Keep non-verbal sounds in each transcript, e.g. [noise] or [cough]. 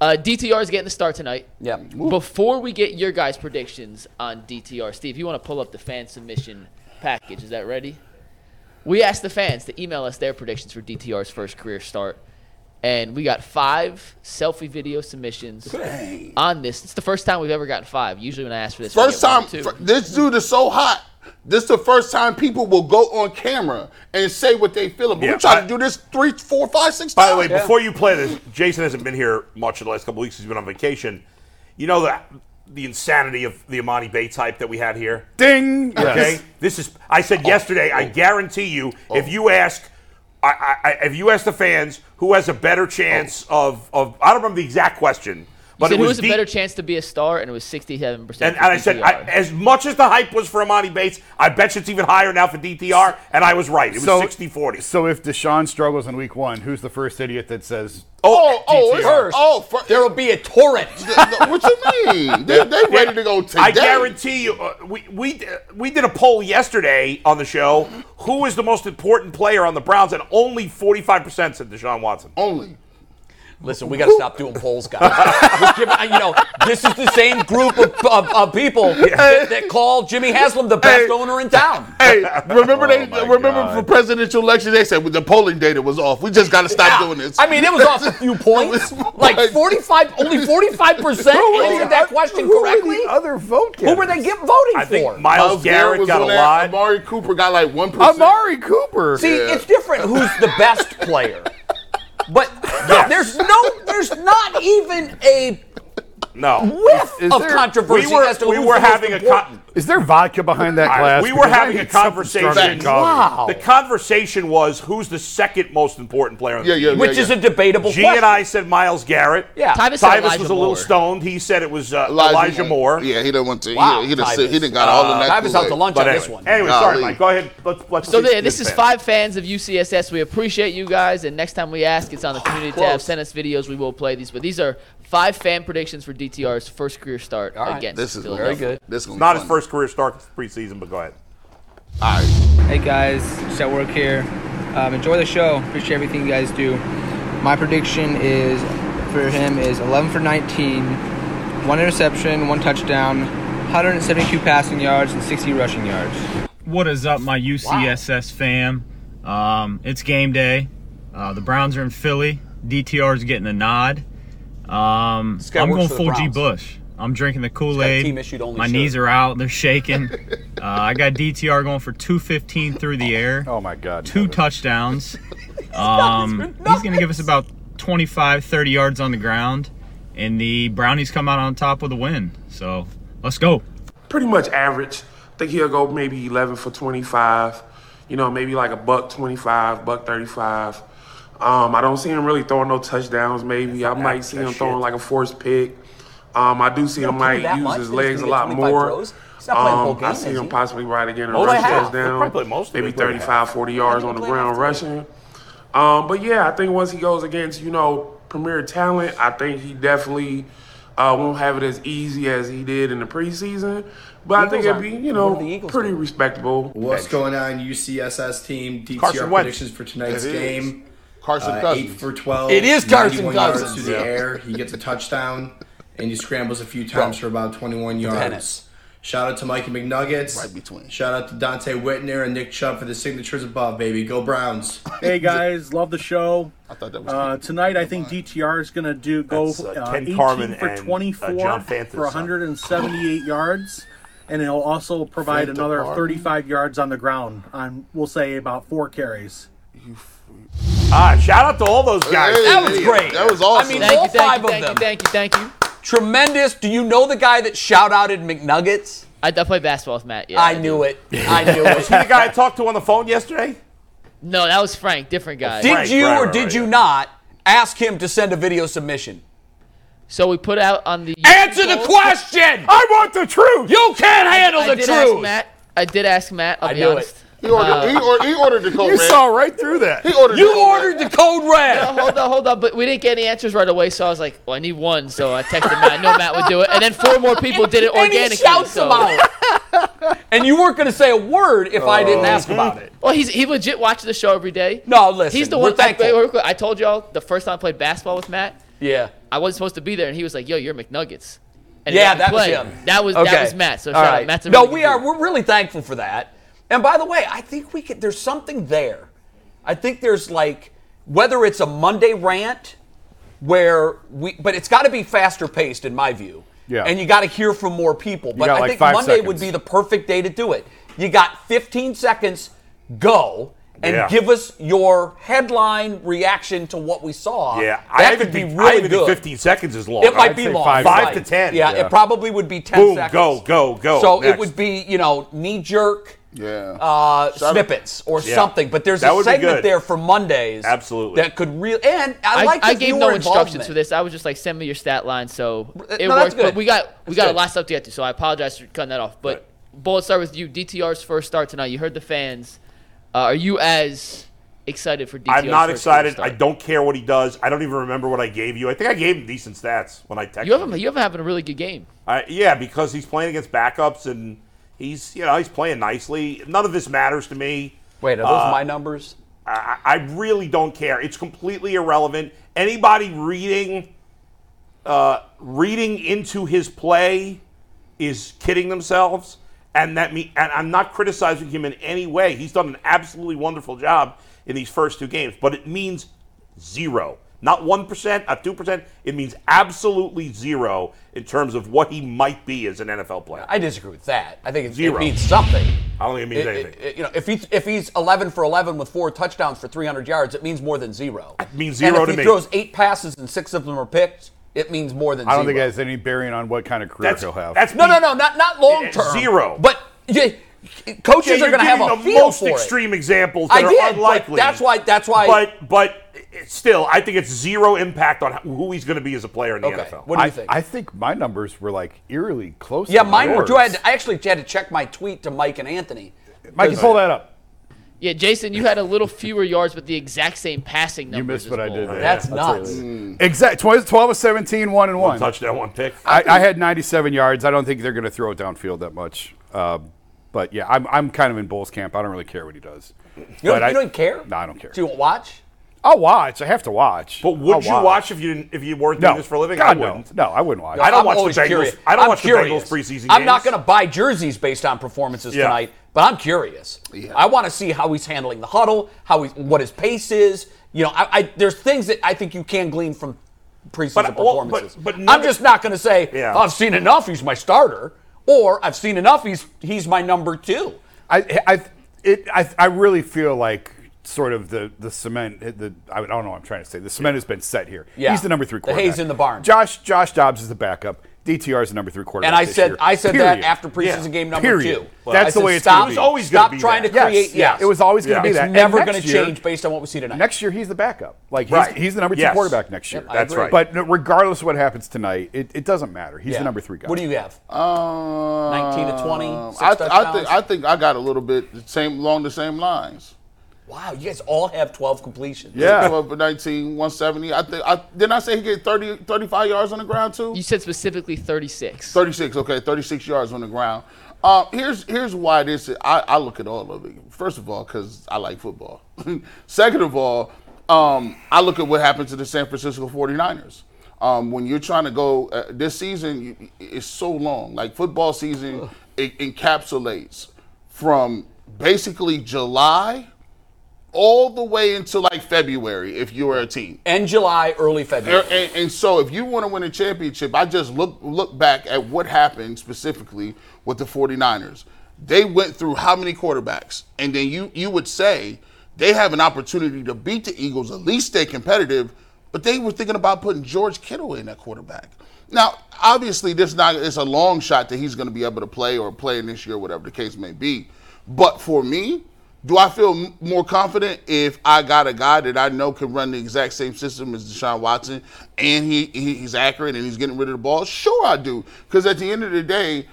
Uh, DTR is getting the start tonight. Yeah. Before we get your guys' predictions on DTR, Steve, you want to pull up the fan submission package? Is that ready? We asked the fans to email us their predictions for DTR's first career start, and we got five selfie video submissions on this. It's the first time we've ever gotten five. Usually, when I ask for this, First time, this dude is so hot. This is the first time people will go on camera and say what they feel about. Yeah, we try I- to do this three, four, five, six By times. By the way, before you play this, Jason hasn't been here much in the last couple weeks. He's been on vacation. You know that the insanity of the Amani Bay type that we had here. Ding. Okay, this is. I said oh. yesterday. I oh. guarantee you, oh. if you ask, I, I, I- if you ask the fans who has a better chance of, of, I don't remember the exact question, You but said it who was has a better chance to be a star, and it was 67%. And, and I said, I, as much as the hype was for Amani Bates, I bet you it's even higher now for DTR, and I was right. It was So- 60 40. So if Deshaun struggles in week one, who's the first idiot that says, oh, oh, it's, First, oh, fir- there will be a torrent. [laughs] what do you mean? [laughs] They, they ready to go today. I guarantee you, uh, we we uh, we did a poll yesterday on the show. Who is the most important player on the Browns? And only forty five percent said Deshaun Watson. Only. Listen, we got to stop doing polls, guys. We're giving, uh, you know, this is the same group of, of, of people that, that call Jimmy Haslam the best Hey. owner in town. Hey, [laughs] remember they remember God. for presidential election they said the polling data was off. We just got to stop Yeah. doing this. I mean, it was off a few [laughs] points. was- Like 45, only [laughs] 45% answered that question who correctly. Were the other vote Who were they get voting I think for? Myles Garrett was got a lot. Amari Cooper got like one percent. Amari Cooper. See, Yeah. it's different who's the best player. But there's no, there's not even a No, whiff Is of there- controversy we were as to we who's were having a con- Is there vodka behind that glass? we were Because having a conversation. stronger than coffee. Wow. The conversation was who's the second most important player on the Yeah, team. yeah, yeah. Which is a debatable G question. and I said Myles Garrett. Yeah. Tyvus said Tyvus was a little Moore. stoned. He said it was uh, Elijah, Moore. Yeah, he didn't want to. Wow, he, he, done Tyvus. sit- he didn't got all Uh, of that. Tyvus out to lunch But on anyway, this one. anyway sorry, Mike. Go ahead. Let's let's. So there, this is five fans of UCSS. We appreciate you guys, and next time we ask, it's on the community tab. Close. Send us videos. We will play these. But these are five fan predictions for DTR's first career start All right. against This is Philadelphia. Very good. This gonna be Not his first career start preseason, but go ahead. All right. Hey guys, just at work here. Um, enjoy the show. Appreciate everything you guys do. My prediction is for him is 11 for 19, one interception, one touchdown, 172 passing yards, and 60 rushing yards. What is up, my UCSS fam? Um, it's game day. Uh, the Browns are in Philly. DTR is getting the nod. Um, This I'm going for full G Bush. I'm drinking the Kool Aid. My shirt. knees are out. They're shaking. [laughs] uh, I got DTR going for 215 through the air. Oh my God. Two touchdowns. [laughs] Um, he's going to give us about 25, 30 yards on the ground. And the Brownies come out on top with a win. So let's go. pretty much average. I think he'll go maybe 11 for 25. You know, maybe like a buck 25, buck 35. Um, I don't see him really throwing no touchdowns. Maybe I might see him throwing like a forced pick. Um, I do see him play might use much his legs a lot more. throws? He's not playing the whole Um, I see him he? possibly right again a they rush have. Touchdown. probably play most of it. maybe Play 35, 40 yards on the ground rushing. Um, but yeah, I think once he goes against, you know, premier talent, I think he definitely uh, won't have it as easy as he did in the preseason. But I think it'd be, you know, are the Eagles pretty respectable. What's going on, UCSS team? DTR predictions for tonight's It is. game. Carson Uh, Cousins. eight for twelve. It is Carson 91 yards Cousins. through the Yeah. air. He gets a touchdown, and he scrambles a few times for about twenty-one yards. Tennis. Shout out to Mikey McNuggets. Right between. Shout out to Donte Whitner and Nick Chubb for the signatures above, baby. Go Browns. Hey guys, love the show. I thought that was Uh, tonight, I think DTR is going to do go uh, uh, Ken 18 Carmen for and, uh, 24 for 178 yards, and he'll also provide Fanta another Carmen? 35 yards on the ground on we'll say about four carries. Ah, shout out to all those guys. Hey, That was hey, great. That was awesome. I mean, Thank all you, thank five you, of thank them. you, thank you, thank you. Tremendous. Do you know the guy that shout outed McNuggets? I, I played basketball with Matt. Yeah, I do. knew it. [laughs] I knew it. Was he the guy I talked to on the phone yesterday? No, that was Frank, different guy. Did Right, you right, or right, did right, you yeah. not ask him to send a video submission? So we put out on the Answer the question. I want the truth. You can't handle I the did ask truth. Matt. I did ask Matt. I'll I be knew honest. He ordered, he, or, he ordered the code You red. saw right through that. He ordered the You code ordered red. the code red. Uh, hold on, hold on. But we didn't get any answers right away, so I was like, well, I need one. So I texted Matt. I know Matt would do it. And then four more people did it and he organically. shouts so. about it. [laughs] and you weren't going to say a word if I didn't ask about it. Well, he's he legit watches the show every day. No, listen. He's the we're one. I, thankful. wait, real quick, I told y'all the first time I played basketball with Matt. Yeah. I wasn't supposed to be there, and he was like, "Yo, you're McNuggets." And Yeah, let me that was him. That was that was Matt. So All shout right. out. Matt's a no, we good are. dude. We're really thankful for that. And by the way, I think we could. There's something there. I think there's like whether it's a Monday rant where we, but it's got to be faster paced in my view. Yeah. And you got to hear from more people. But I like think Monday seconds. would be the perfect day to do it. You got 15 seconds. Go. And Yeah. give us your headline reaction to what we saw. Yeah, I that even could be think- really I even good. think 15 seconds is long. It might I'd be long. Five, five right. to 10. Yeah, Yeah. it probably would be 10 Boom, seconds. go, go, go. So it would be, you know, knee jerk Yeah. uh, Shout snippets or Yeah. something. But there's That a would be segment good. there for Mondays. Absolutely. That could really. And I, I, like I gave no instructions for this. I was just like, send me your stat line. So it no, that's worked. good. But we got we That's got good. a lot of stuff to get to. So I apologize for cutting that off. But Bull, let's start with you. DTR's first start tonight. You heard the fans. Uh, are you as excited for DTR's I'm not first excited. start? I don't care what he does. I don't even remember what I gave you. I think I gave him decent stats when I texted You have him. him. You have him having a really good game. I- yeah, because he's playing against backups and he's you know he's playing nicely. None of this matters to me. Wait, are those my numbers? I, I really don't care. It's completely irrelevant. Anybody reading uh, reading into his play is kidding themselves. And that me and I'm not criticizing him in any way. He's done an absolutely wonderful job in these first two games, but it means zero. Not one percent, not two percent. It means absolutely zero in terms of what he might be as an NFL player. I disagree with that. I think it's, it Zero. means something. I don't think it means It- anything. it- you know, if he's if he's 11 for 11 with four touchdowns for 300 yards, it means more than zero. It means zero and if to he me. throws eight passes and six of them are picked, it means more than I don't zero. think it has any bearing on what kind of career That's he'll have. that's no, me- no, no, not not long eh, term. zero. But yeah, Yeah, coaches you're going to have a the feel most for extreme examples I that are did, but unlikely. that's why- that's why- But but it's still, I think it's zero impact on who he's going to be as a player in the. Okay, NFL. what do you I, think? I think my numbers were like eerily close. yeah, to mine were yours. too. I, had to- I actually had to check my tweet to Mike and Anthony. Mike, you pull that up. Yeah, Jason, you had a little fewer yards, but the exact same passing numbers. You missed what as I did there. That's Yeah, nuts. Exact 12, 12 of 17, 1 and 1. One touchdown, one pick. I, I had 97 yards. I don't think they're going to throw it downfield that much. Uh, but yeah, I'm, I'm kind of in Bull's camp. I don't really care what he does. You don't, you I- don't care? No, I don't care. Do you watch? I'll watch. I have to watch. But would I'll you watch if you didn't, if you weren't doing No. this for a living? God, I wouldn't. no. No, I wouldn't watch. I don't I'm watch the always Bengals- Curious. I don't I'm watch the curious. Bengals preseason I'm not going to buy jerseys based on performances Yeah. tonight, but I'm curious. I want to see how he's handling the huddle, how he, what his pace is. You know, I, I, there's things that I think you can glean from preseason But- well, performances. but- but I'm never- just not going to say Yeah. "Oh, I've seen enough. He's my starter, or I've seen enough. He's he's my number two. I, I, it, I, I really feel like sort of the the cement. The I don't know what I'm trying to say. The cement has been set here. Yeah. He's the number three The quarterback. hay's in the barn. Josh Josh Dobbs is the backup. DTR is the number three quarterback. And I this said year. I said Period. that after preseason Yeah. game number Period. two. Well, That's I the way it's stop, gonna be. It was always gonna stop be trying that. to create. Yes, Yes, It was always going to Yeah. be It's that. And never going to change based on what we see tonight. Next year, he's the backup. Like he's, Right. he's the number two Yes. quarterback next year. Yep, That's right. But regardless of what happens tonight, it, it doesn't matter. He's Yeah. the number three guy. What do you have? Um, 19 to 20, six I, I think I think I got a little bit the same along the same lines. Wow, you guys all have 12 completions. Yeah. 12 for 19, 170. I think I didn't I say he get 30, 35 yards on the ground too? You said specifically 36. 36, okay, 36 yards on the ground. Uh, here's here's why this is, I, I look at all of it. First of all, because I like football. [laughs] Second of all, um, I look at what happened to the San Francisco 49ers. Um, when you're trying to go uh, this season, is so long. Like football season, it encapsulates from basically July all the way into like February if you were a team. End July, early February. And, and- and so, if you want to win a championship, I just look look back at what happened specifically with the 49ers. They went through how many quarterbacks? And then you you would say they have an opportunity to beat the Eagles, at least stay competitive, but they were thinking about putting George Kittle in at quarterback. Now, obviously, this not it's a long shot that he's going to be able to play or play in this year, whatever the case may be. But for me, do I feel more confident if I got a guy that I know can run the exact same system as Deshaun Watson and he, he he's accurate and he's getting rid of the ball? Sure, I do. Because at the end of the day,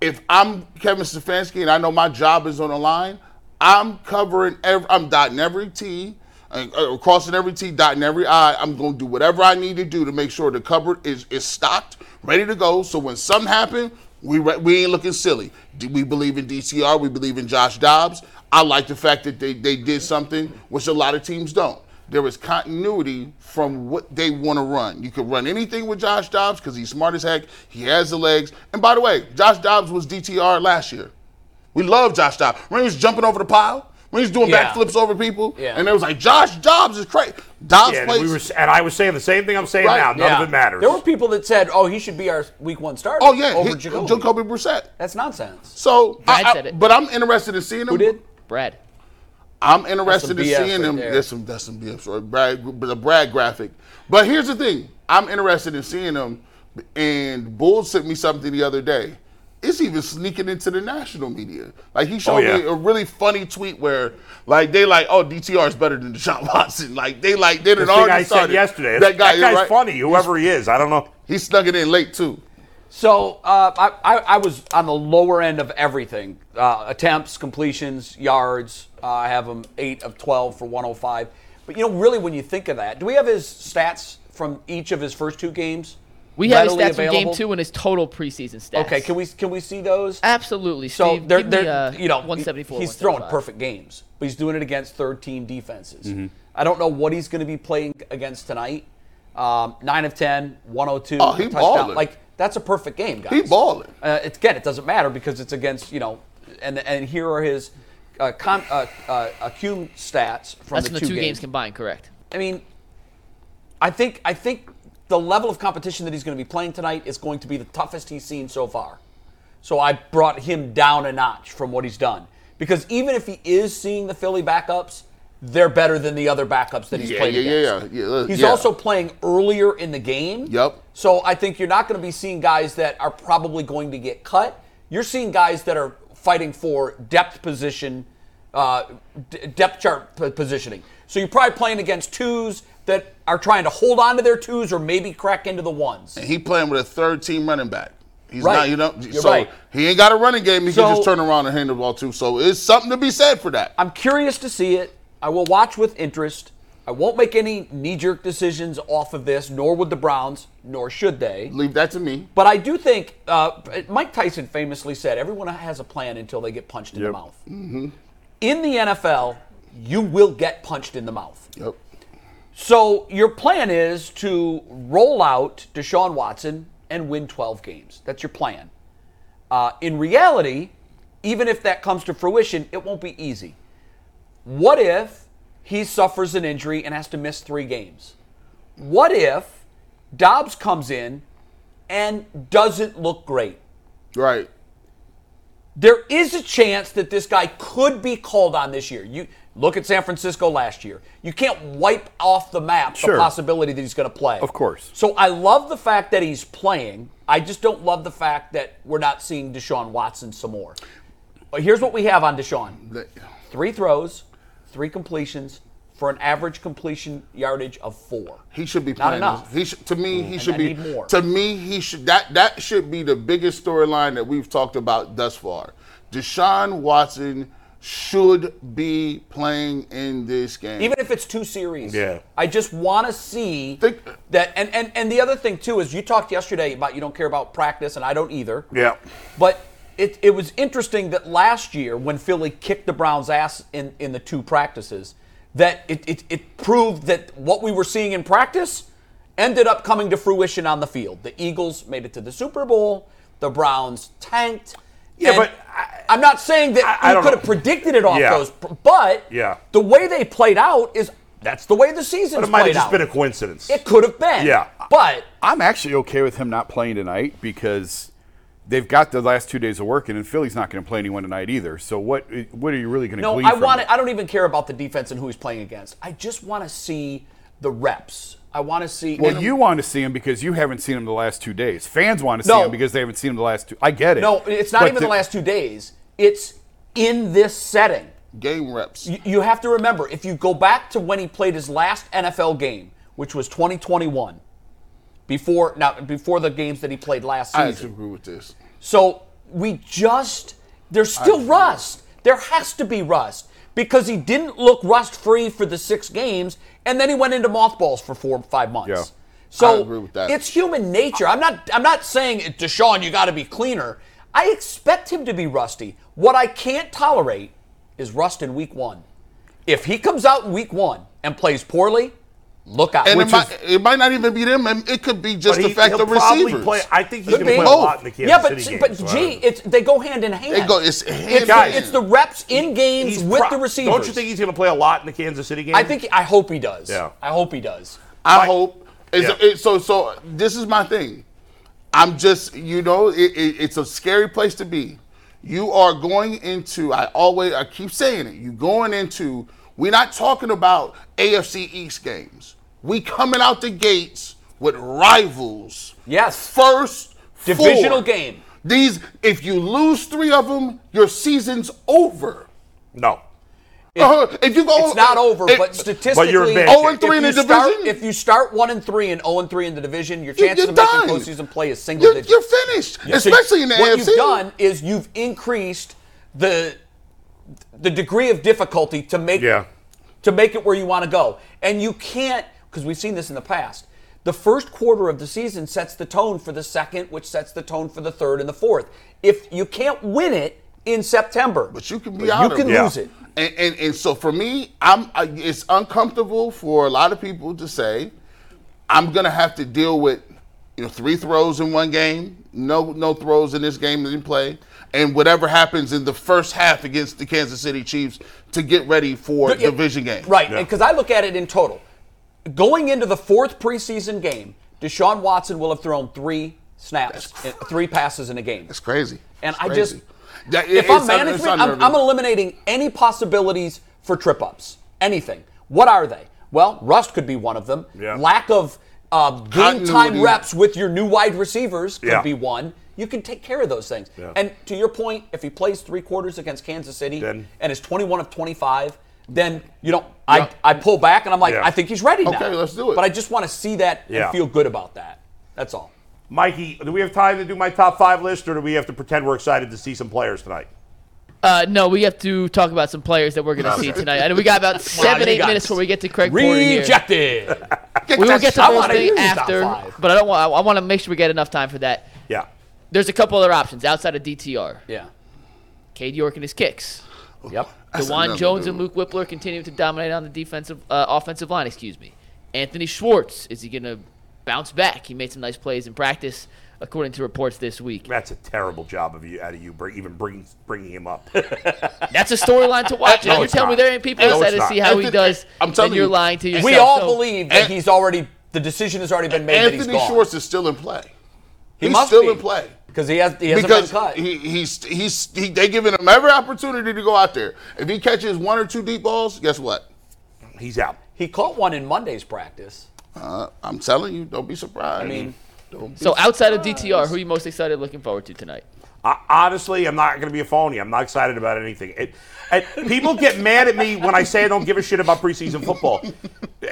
if I'm Kevin Stefanski and I know my job is on the line, I'm covering every, I'm dotting every T, uh, crossing every T, dotting every I. I'm going to do whatever I need to do to make sure the cupboard is is stocked, ready to go. So when something happens, we we ain't looking silly. We believe in DTR? We believe in Josh Dobbs. I like the fact that they, they did something which a lot of teams don't. there is continuity from what they want to run. You could run anything with Josh Dobbs because he's smart as heck. He has the legs. And by the way, Josh Dobbs was DTR last year. We love Josh Dobbs. When he was jumping over the pile, when he was doing Yeah. backflips over people, Yeah. and it was like Josh Dobbs is crazy. Dobbs Yeah, and, plays. we were, and I was saying the same thing I'm saying Right, now. None Yeah. of it matters. There were people that said, "Oh, he should be our week one starter." oh yeah, over he, Jacoby. Jacoby Brissett. That's nonsense. So, I- I- said it. but I'm interested in seeing him. Who did? Brad. I'm interested in seeing right him. there. There's some that's some BS, right? Brad, the Brad graphic. But here's the thing: I'm interested in seeing him. And Bull sent me something the other day. It's even sneaking into the national media. Like he oh, showed yeah. me a really funny tweet where, like, they like, oh, DTR is better than [laughs] Deshaun Watson. Like they like they the did thing already I said started. yesterday. That guy, that guy's right? funny, whoever he is. I don't know. He snuck it in late too. So uh, I, I, I was on the lower end of everything: uh, attempts, completions, yards. Uh, I have him eight of twelve for 105. But you know, really, when you think of that, do we have his stats from each of his first two games? We have his readily stats from game two and his total preseason stats. Okay, can we can we see those? Absolutely. So Steve, they're, give they're uh, you know 174. He's throwing perfect games, but he's doing it against third team defenses. Mm-hmm. I don't know what he's going to be playing against tonight. Um, Nine of 10, 102, Oh, he touchdown. balling. Like that's a perfect game, guys. He balling. Uh, it's, again, it doesn't matter because it's against you know, and and here are his uh, com, uh, uh, accum stats from That's the from the two two games games. combined, correct? I mean, I think I think the level of competition that he's going to be playing tonight is going to be the toughest he's seen so far. So I brought him down a notch from what he's done because even if he is seeing the Philly backups, they're better than the other backups that he's Yeah, played yeah, against. yeah, yeah. Yeah, He's yeah. also playing earlier in the game. Yep. So I think you're not going to be seeing guys that are probably going to get cut. You're seeing guys that are fighting for depth position, uh, d- depth chart p- positioning. So you're probably playing against twos that are trying to hold on to their twos or maybe crack into the ones. And he playing with a third team running back. He's Right. not, you know, You're so right. he ain't got a running game. He So- can just turn around and hand the ball to. So it's something to be said for that. I'm curious to see it. I will watch with interest. I won't make any knee jerk decisions off of this, nor would the Browns, nor should they. Leave that to me. But I do think uh, Mike Tyson famously said, "Everyone has a plan until they get punched in the mouth." In the NFL, you will get punched in the mouth. Yep. So your plan is to roll out Deshaun Watson and win 12 games. That's your plan. Uh, in reality, even if that comes to fruition, it won't be easy. What if he suffers an injury and has to miss three games? What if Dobbs comes in and doesn't look great? Right. There is a chance that this guy could be called on this year. You look at San Francisco last year. You can't wipe off the map Sure. the possibility that he's going to play. Of course. So I love the fact that he's playing. I just don't love the fact that we're not seeing Deshaun Watson some more. But here's what we have on Deshaun: three throws, three completions for an average completion yardage of four. He should be Not playing. enough. He should, to me, he should I be. need more. To me, he should. That that should be the biggest storyline that we've talked about thus far. Deshaun Watson should be playing in this game. even if it's two series. Yeah. I just want to see Think- that. And, and and the other thing too is you talked yesterday about you don't care about practice, and I don't either. Yeah. But it, it was interesting that last year when Philly kicked the Browns' ass in, in the two practices, that it, it, it proved that what we were seeing in practice ended up coming to fruition on the field. The Eagles made it to the Super Bowl. The Browns tanked. Yeah, And but I- I'm not saying that I- I you could know. have predicted it off Yeah. those, but Yeah. the way they played out is that's the way the season But it might have just out. been a coincidence. it could have been. Yeah. But I'm actually okay with him not playing tonight because they've got the last two days of working, and Philly's not going to play anyone tonight either. So what? What are you really going to No, glean I want it? it. I don't even care about the defense and who he's playing against. I just want to see the reps. I want to see. Well, you want to see him because you haven't seen him the last two days. Fans want to see No. him because they haven't seen him the last two. I get it. No, it's not But even the, last two days. It's in this setting. game reps. You, you have to remember if you go back to when he played his last NFL game, which was 2021, before now before the games that he played last I season. I agree with this. So we just there's still rust. There has to be rust because he didn't look rust free for the six games, and then he went into mothballs for four five months. Yeah. So I agree with that. it's human nature. I'm not I'm not saying Deshaun, you got to be cleaner. I expect him to be rusty. What I can't tolerate is rust in week one. If he comes out in week one and plays poorly, look out. And it might, is- it might not even be them. It could be just But the he, fact he'll of receivers. play. I think he's going to be. play a lot in the Kansas yeah, but City but game. so gee, don't- it's they go hand in hand. They go- it's hand it's, in the, it's the reps in games with pro- the receivers. Don't you think he's going to play a lot in the Kansas City game? I think I hope he does. Yeah. I hope he does. I Mike- hope. It's, Yeah. it, so so this is my thing. I'm just you know it, it, it's a scary place to be. You are going into. I always I keep saying it. You going into. We're not talking about AFC East games. We coming out the gates with rivals. Yes. First Divisional four. game. These if you lose three of them, your season's over. no. Uh, if you go, It's not over, it- but statistically, But you're in bad Oh, and three in the if start, division? if you start one and three and zero and three in the division, your You- chances of making postseason play is single you're, digit. you're finished, So especially in the what AFC. What you've done is you've increased the the degree of difficulty to make Yeah. to make it where you want to go, and you can't because we've seen this in the past. The first quarter of the season sets the tone for the second, which sets the tone for the third and the fourth. If you can't win it in September, But you can be you out of can it. Yeah. lose it. And, and and so for me, I'm I, it's uncomfortable for a lot of people to say I'm gonna have to deal with you know three throws in one game, no no throws in this game in play, and whatever happens in the first half against the Kansas City Chiefs to get ready for the division game. Right, because I look at it in total. Going into the fourth preseason game, Deshaun Watson will have thrown three snaps, uh, three passes in a game. That's crazy. And It's I crazy. just, That- if I'm un- management, I'm. I'm eliminating any possibilities for trip ups. Anything. What are they? Well, rust could be one of them. Yeah. Lack of uh, game time reps with your new wide receivers could Yeah. be one. You can take care of those things. Yeah. And to your point, if he plays three quarters against Kansas City Then- and is 21 of 25, then you know I, Yeah. I pull back and I'm like Yeah. I think he's ready now. Okay, let's do it. But I just want to see that Yeah. and feel good about that. That's all. Mikey, do we have time to do my top five list, or do we have to pretend we're excited to see some players tonight? Uh, no, we have to talk about some players that we're going to see tonight. And we got about [laughs] seven, eight minutes before we get to Craig Porter here. Rejected. We will that get to shot I those wanna things after, but I don't want. I want to make sure we get enough time for that. Yeah. There's a couple other options outside of DTR. yeah. Cade York and his kicks. Yep. That's Dawand another Jones dude. and Luke Wypler continue to dominate on the defensive, uh, offensive line. Excuse me. Anthony Schwartz is he going to bounce back? He made some nice plays in practice, according to reports this week. That's a terrible job of you, out of you, even bringing bringing him up. [laughs] That's a storyline to watch. [laughs] No, you're it's telling me there ain't people No, excited it's to see not. how he does, I'm then telling you're you, lying to yourself. We all So- believe that he's already the decision has already been made that he's Anthony gone. Schwartz is still in play. he he's must still be. in play. Because he has he hasn't because been cut. he, he's he's he, they giving him every opportunity to go out there. If he catches one or two deep balls, guess what? He's out. he caught one in Monday's practice. Uh, I'm telling you, don't be surprised. I mean, Don't be So outside of DTR, who are you most excited looking forward to tonight? I, honestly, I'm not going to be a phony. I'm not excited about anything. It, and people get mad at me when I say I don't give a shit about preseason football.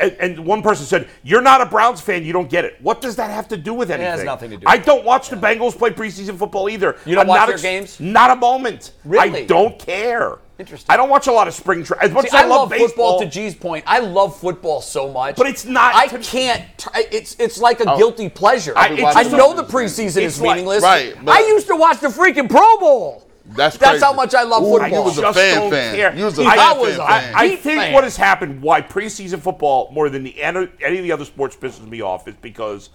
And, and one person said, "You're not a Browns fan. You don't get it." What does that have to do with anything? It has nothing to do I don't watch the Bengals play preseason football either. You don't I'm watch not their games? Not a moment. Really? I don't care. Interesting. I don't watch a lot of spring training. As much See, as I, I, love, baseball, football. To G's point, I love football so much, But it's not I can't. Try, it's it's like a oh. guilty pleasure. I- I, it's know a- the preseason it's is like- meaningless. Right, but- I used to watch the freaking Pro Bowl. That's That's how much I love Ooh, football. You was a just fan fan. care. You was a I- fan I was- fan. I- fan. I think fan. what has happened, why preseason football more than the any any of the other sports pisses me off, is because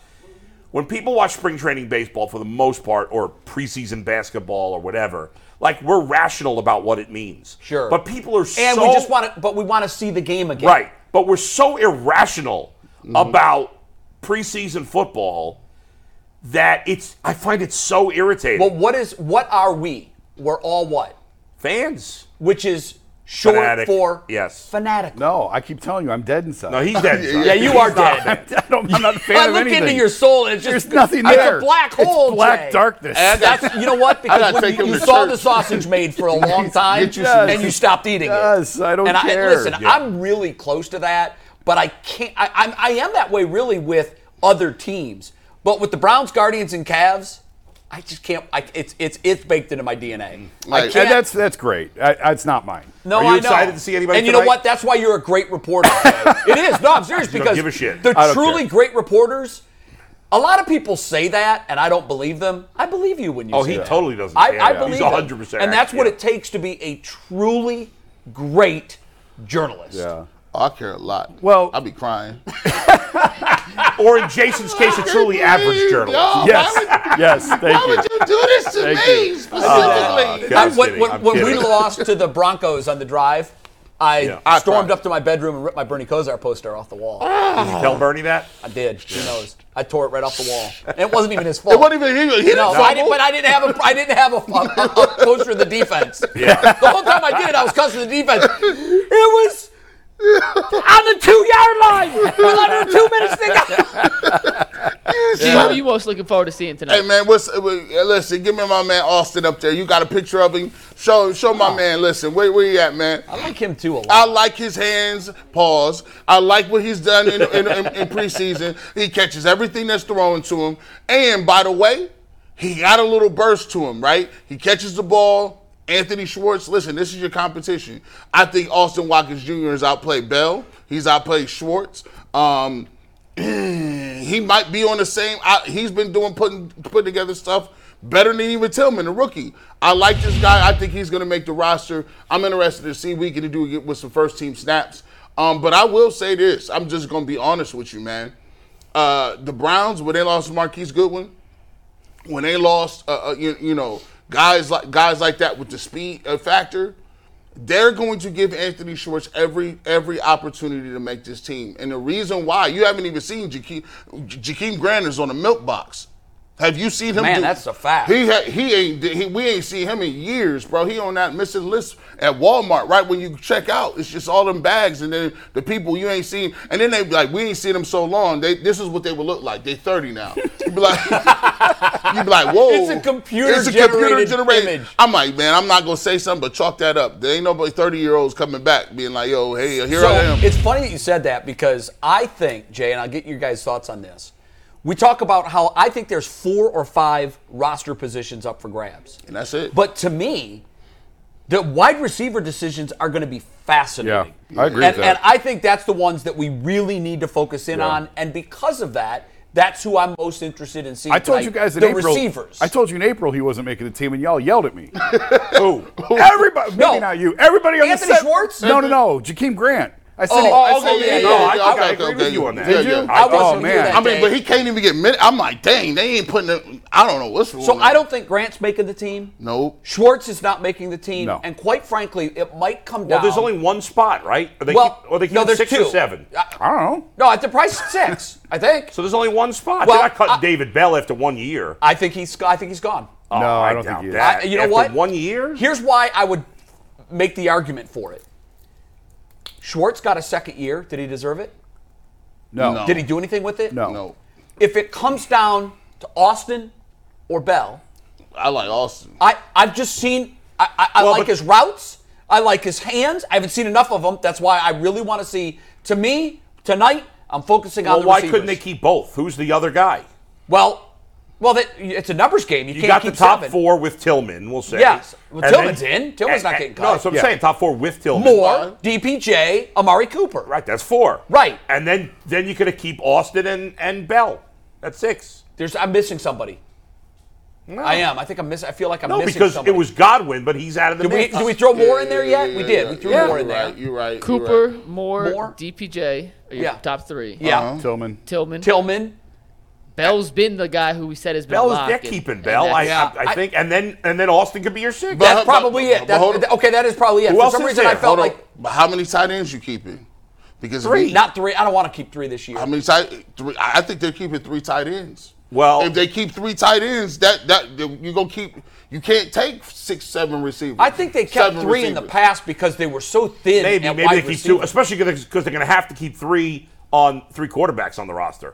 when people watch spring training baseball for the most part, or preseason basketball or whatever, like we're rational about what it means. Sure. But people are so And we just want to, but we want to see the game again. right. But we're so irrational Mm-hmm. about preseason football that it's. I find it so irritating. Well, what is what are we? We're all what? Fans. Which is short Fanatic. for Yes. fanatic. No, I keep telling you, I'm dead inside. No, he's dead. [laughs] Yeah, Yeah, you are dead. [laughs] I don't, I'm not a fan I of look anything. into your soul and it's just There's nothing it's there. a black It's hole. black Jay. darkness. And that's you know what? [laughs] Because gotta when take you, him you to saw church. the sausage made for a long time Yes. Yes. and you stopped eating it. Yes, it. I don't and care. I, listen, Yeah. I'm really close to that, but I can't. I, I'm, I am that way really with other teams, but with the Browns, Guardians, and Cavs, I just can't. I, it's it's it's baked into my DNA. Mm. I can't. and that's that's great. I, that's not mine. No, Are you I know. excited to see anybody And you know what? That's why you're a great reporter. [laughs] It is. No, I'm serious [laughs] because give a shit. the I truly care. great reporters. A lot of people say that, and I don't believe them. I believe you when you say that. Oh, say he that. totally doesn't I, care. I believe He's 100% and that's what yeah. it takes to be a truly great journalist. Yeah. Oh, I care a lot. Well- I'll be crying. [laughs] Or in Jason's case, a truly oh, average journalist. Yo, Yes, would, yes, thank why you. would you do this to Thank me you. specifically? Uh, God. I- I'm when kidding, I'm when we lost to the Broncos on the drive, I Yeah. Stormed cried. up to my bedroom and ripped my Bernie Kosar poster off the wall. Ah. Did you tell Bernie that? I did. He knows. I tore it right off the wall. And it wasn't even his fault. It wasn't even he. He didn't no, I didn't, but I didn't have a I didn't have a, a, a poster of the defense. Yeah. The whole time I did it, I was cussing the defense. It was [laughs] on the two yard line with under two minutes to go. [laughs] Steve, who are you most looking forward to seeing tonight? Hey man, what's uh, listen? Give me my man Austin up there. You got a picture of him? Show show my man. Listen, where where you at, man? I like him too a lot. I like his hands. Pause. I like what he's done in, in, in, in preseason. He catches everything that's thrown to him. And by the way, he got a little burst to him. Right? He catches the ball. Anthony Schwartz. Listen, this is your competition. I think Austin Watkins Jr. has outplayed Bell. He's outplayed Schwartz. Um, [clears throat] he might be on the same. I, he's been doing putting putting together stuff better than even Tillman, the rookie. I like this guy. I think he's going to make the roster. I'm interested to see what he can do with some first team snaps. Um, but I will say this. I'm just going to be honest with you, man. Uh, the Browns when they lost Marquise Goodwin, when they lost, uh, uh, you, you know, guys like guys like that with the speed uh, factor, they're going to give Anthony Schwartz every every opportunity to make this team. And the reason why you haven't even seen Jakeem, Jakeem Grant is on a milk box. Have you seen him? Man, do- that's a fact. He ha- he ain't he, we ain't seen him in years, bro. He on that missing list at Walmart. Right when you check out, it's just all them bags, and then the people you ain't seen, and then they be like, we ain't seen them so long. They this is what they would look like. They thirty now. You be like, [laughs] you be like, whoa. It's a computer-generated image. I'm like, man, I'm not gonna say something, but chalk that up. There ain't nobody 30 year olds coming back being like, yo, hey, here so I am. it's funny that you said that because I think, Jay, and I'll get your guys' thoughts on this. We talk about how I think there's four or five roster positions up for grabs. and that's it. But to me, the wide receiver decisions are going to be fascinating. Yeah, I agree and, with that. And I think that's the ones that we really need to focus in Yeah. on. And because of that, that's who I'm most interested in seeing. I told tonight, you guys in the April. receivers. I told you in April he wasn't making the team, and y'all yelled at me. [laughs] Who? Everybody, No. not you. Everybody on Anthony the set. Schwartz? No, no, no. Jakeem Grant. I said. Oh, he, oh, I okay, said yeah, No, yeah, I, yeah, I, I agree okay. with you on that. Did you? Yeah. I Oh, wasn't man. that I mean, but he can't even get minutes. I'm like, dang, they ain't putting it. I don't know what's wrong. So I don't think Grant's making the team. Nope. Schwartz is not making the team, No. and quite frankly, it might come Well, down. Well, there's only one spot, right? Or they well, keep, or they keep no, there's six two. or seven. Uh, I don't know. no, at the price of six, [laughs] I think. So there's only one spot. Well, They're not cutting I- David Bell after one year. I think he's. I think he's gone. Oh, No, I don't think he is. that. You know After what? One year? Here's why I would make the argument for it. Schwartz got a second year. Did he deserve it? No. No. Did he do anything with it? No. No. If it comes down to Austin or Bell, I like Austin. I, I've just seen. I, I, I Well, like but- his routes. I like his hands. I haven't seen enough of them. That's why I really want to see. To me, tonight, I'm focusing on Well, the why receivers. couldn't they keep both? Who's the other guy? Well, well, that, it's a numbers game. You, You can't got the top seven. four with Tillman, we'll say. Yes. Well, And Tillman's in. Tillman's not getting No, cut. that's what I'm Yeah. saying. Top four with Tillman. Moore DPJ, Amari Cooper. Right, that's four. Right. And then then you could have keep Austin and, and Bell. That's six. There's, I'm missing somebody. I am. I think I'm missing. I feel like I'm No, missing because somebody. it was Godwin, but he's out of the Did we, did we throw more in there yet? we did. we threw yeah, more in you're there. Right, you're right. you're Cooper, right. Moore, Moore? DPJ Yeah. top three. Yeah. Uh-huh. Tillman. Tillman. Tillman. Bell's been the guy who we said has been Bell is locked. they're keeping Bell. I, that's- I, I think, and then and then Austin could be your six. But- That's probably it. but That's, hold on. okay, that is probably it. Who For else some is reason, there? I felt Hold on. like But how many tight ends you keeping? Because Three. you- not three. I don't want to keep three this year. How many tight? Three. I I think they're keeping three tight ends. Well- if they keep three tight ends, that that you gonna keep. You can't take six, seven receivers. I think they kept Seven three in the past because they were so thin. maybe at maybe wide they keep receiver. two, especially because they're going to have to keep three on three quarterbacks on the roster.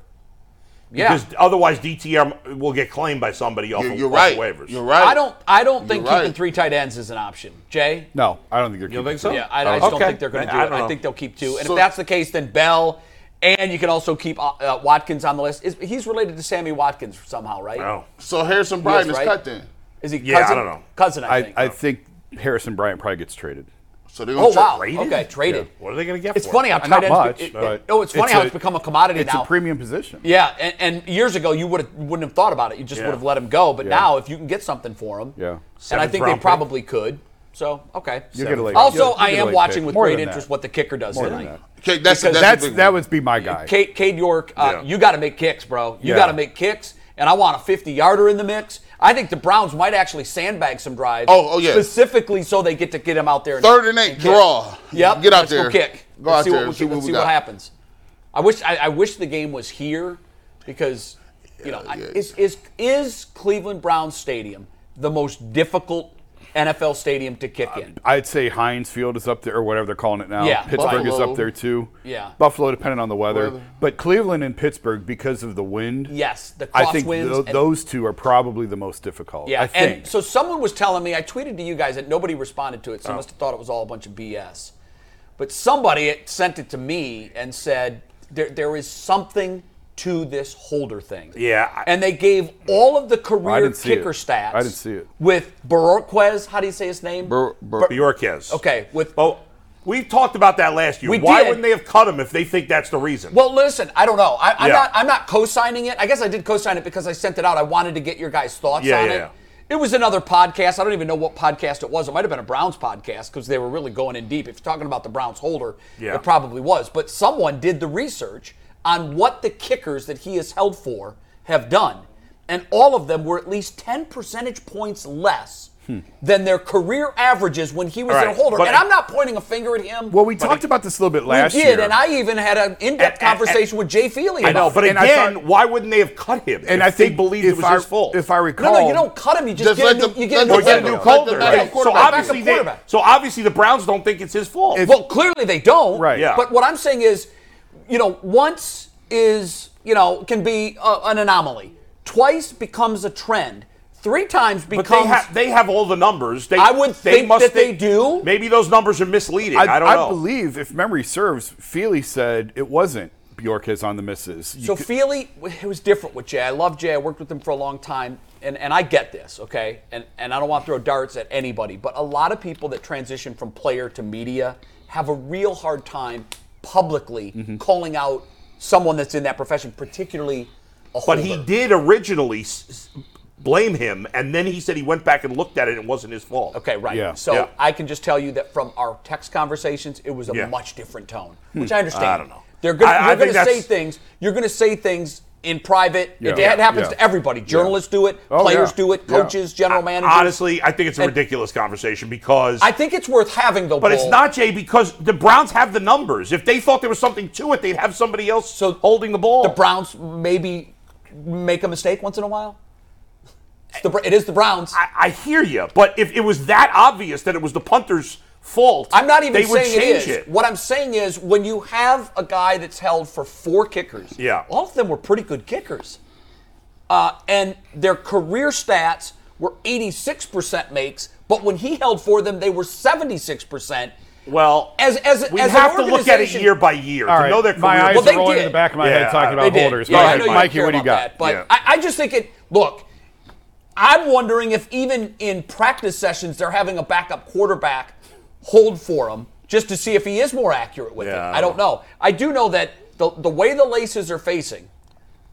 Yeah. Because otherwise, DTR will get claimed by somebody off, You're, of, you're off right. the waivers. You're right. I don't. I don't think You're keeping right. three tight ends is an option. Jay. No, I don't think they're. You don't keeping think so? Yeah, I, I just don't think they're going to do I it. don't I think they'll keep two. And So- if that's the case, then Bell, and you can also keep uh, uh, Watkins on the list. Is, he's related to Sammy Watkins somehow, right? No. So Harrison Bryant is right? cut then. Is he? Yeah, I don't know. Cousin, I, I. I think Harrison Bryant probably gets traded. So they're gonna oh wow. traded? Okay, traded. What are they going to get It's for funny how it? tight Not ends. much, it- it- oh, it's funny it's how a- it's become a commodity It's now. a premium position. Yeah, and, and years ago you would have wouldn't have thought about it. You just Yeah. would have let him go. But Yeah. now, if you can get something for him, Yeah. and I think they round pick. probably could. So okay. You'll get a late- Also, you'll- you'll I am late watching pick. with More great interest that. what the kicker does More tonight. Okay, that's Because that's, That's that would be my guy. Cade, Cade York, uh, you got to make kicks, bro. You got to make kicks, and I want a 50 yarder in the mix. I think the Browns might actually sandbag some drives. Oh, oh, yeah. Specifically so they get to get him out there. And, Third and eight, kick. draw. Yep. Get out let's there. Go kick. Go let's out see there What see what let's see got. what happens. I wish I, I wish the game was here because you know I- yeah. is is is Cleveland Browns Stadium the most difficult NFL stadium to kick in? Uh, I'd say Heinz Field is up there, or whatever they're calling it now. Yeah, Pittsburgh is up there too. Yeah. Buffalo, depending on the weather. Weather. But Cleveland and Pittsburgh, because of the wind. Yes, the crosswinds. I think and- those two are probably the most difficult. Yeah, I think. and so someone was telling me, I tweeted to you guys that nobody responded to it, so Oh. I must have thought it was all a bunch of BS. But somebody sent it to me and said there, there is something to this holder thing. Yeah, I- and they gave all of the career kicker stats. I didn't see it. With Bojorquez, how do you say his name? Bur- okay, with oh, we talked about that last year. We Why did. wouldn't they have cut him if they think that's the reason? Well, listen, I don't know. I, I'm Yeah. not. I'm not co-signing it. I guess I did co-sign it because I sent it out. I wanted to get your guys' thoughts Yeah, on yeah, it. yeah. It was another podcast. I don't even know what podcast it was. It might have been a Browns podcast because they were really going in deep. If you're talking about the Browns holder, it probably was. But someone did the research on what the kickers that he is held for have done, and all of them were at least 10 percentage points less. Hmm. Than their career averages when he was All in a right, holder, but- and I'm not pointing a finger at him. well, we talked about this a little bit last year. we did, year. and I even had an in-depth And- and- conversation with Jay Feely. I know, but it. And I again, thought- why wouldn't they have cut him? and if I think they believed it was I, his fault. If I recall, no, no, you don't cut him. You just, Just get a let new, them- you get let a new, or get a new holder. backup Right. So obviously, they, so obviously the Browns don't think it's his fault. If- Well, clearly they don't. Right. Yeah. But what I'm saying is, you know, once is you know can be uh, an anomaly. Twice becomes a trend. Three times becomes. but they have they have all the numbers. They, I would think must that they think- do. Maybe those numbers are misleading. I, I, don't I know. I believe, if memory serves, Feely said it wasn't Bojorquez on the misses. You So could- Feely, it was different with Jay. I love Jay. I worked with him for a long time, and, and I get this, okay? And and I don't want to throw darts at anybody, but a lot of people that transition from player to media have a real hard time publicly Mm-hmm. calling out someone that's in that profession, particularly a But holder. he did originally s- s- blame him, and then he said he went back and looked at it and it wasn't his fault. Okay, right. Yeah. So Yeah. I can just tell you that from our text conversations, it was a Yeah. much different tone, which I understand. I don't know. They're gonna, I- I you're gonna say things. You're going to say things in private. Yeah. It, it happens Yeah. to everybody. Journalists do it. Oh, players yeah. do it. Yeah. Coaches, general managers. Honestly, I think it's a And- ridiculous conversation because. I think it's worth having though. but it's not, Jay, because the Browns have the numbers. If they thought there was something to it, they'd have somebody else So holding the ball. The Browns maybe make a mistake once in a while. It's the, it is the Browns. I, I hear you, but if it was that obvious that it was the punter's fault, I'm not even they would saying it change is. What I'm saying is when you have a guy that's held for four kickers, Yeah. all of them were pretty good kickers. Uh, and their career stats were 86% makes, but when he held for them, they were 76%. Well, As as we as an have to look at it year by year All to right, know their my career. eyes Well, they are rolling in the back of my Yeah, head talking about They did. holders. Yeah, Go ahead, know you don't Mikey, what do you got? that, but Yeah. I, I just think it. Look, I'm wondering if even in practice sessions they're having a backup quarterback hold for him just to see if he is more accurate with Yeah, it. I I don't know. I do know that the the way the laces are facing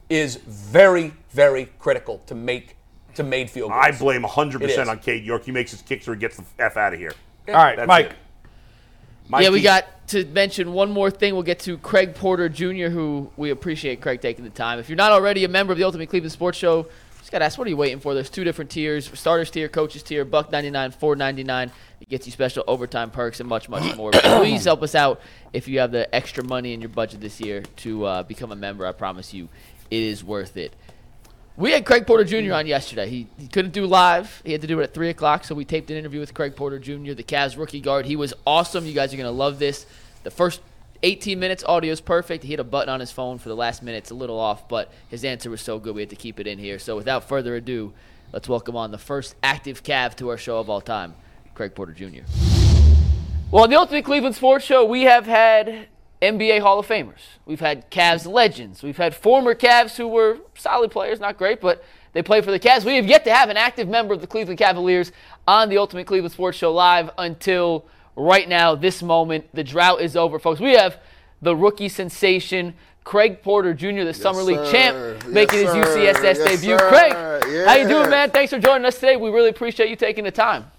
is very very critical to make to made field goals. I blame 100% It is. on Cade York. He makes his kicks or he gets the F out of here. All right, That's Mike. it. yeah, we got to mention one more thing. We'll get to Craig Porter Jr., who we appreciate Craig taking the time. If you're not already a member of the Ultimate Cleveland Sports Show, just got to ask, what are you waiting for? There's two different tiers starters tier, coaches tier, buck 99, 499. It gets you special overtime perks and much, much more. But [coughs] please help us out if you have the extra money in your budget this year to uh, become a member. I promise you, it is worth it. We had Craig Porter Jr. on yesterday. He, he couldn't do live. He had to do it at 3 o'clock, so we taped an interview with Craig Porter Jr., the Cavs rookie guard. He was awesome. You guys are going to love this. The first 18 minutes, audio is perfect. He hit a button on his phone for the last minute. It's a little off, but his answer was so good we had to keep it in here. So without further ado, let's welcome on the first active Cav to our show of all time, Craig Porter Jr. Well, on the Ultimate Cleveland Sports Show, we have had NBA Hall of Famers. We've had Cavs legends. We've had former Cavs who were solid players, not great, but they play for the Cavs. We have yet to have an active member of the Cleveland Cavaliers on the Ultimate Cleveland Sports Show live until right now, this moment. The drought is over, folks. We have the rookie sensation, Craig Porter Jr., the Summer League sir. champ, Yes, making his sir. UCSS Yes, debut. sir. Craig, how you doing, man? Thanks for joining us today. We really appreciate you taking the time.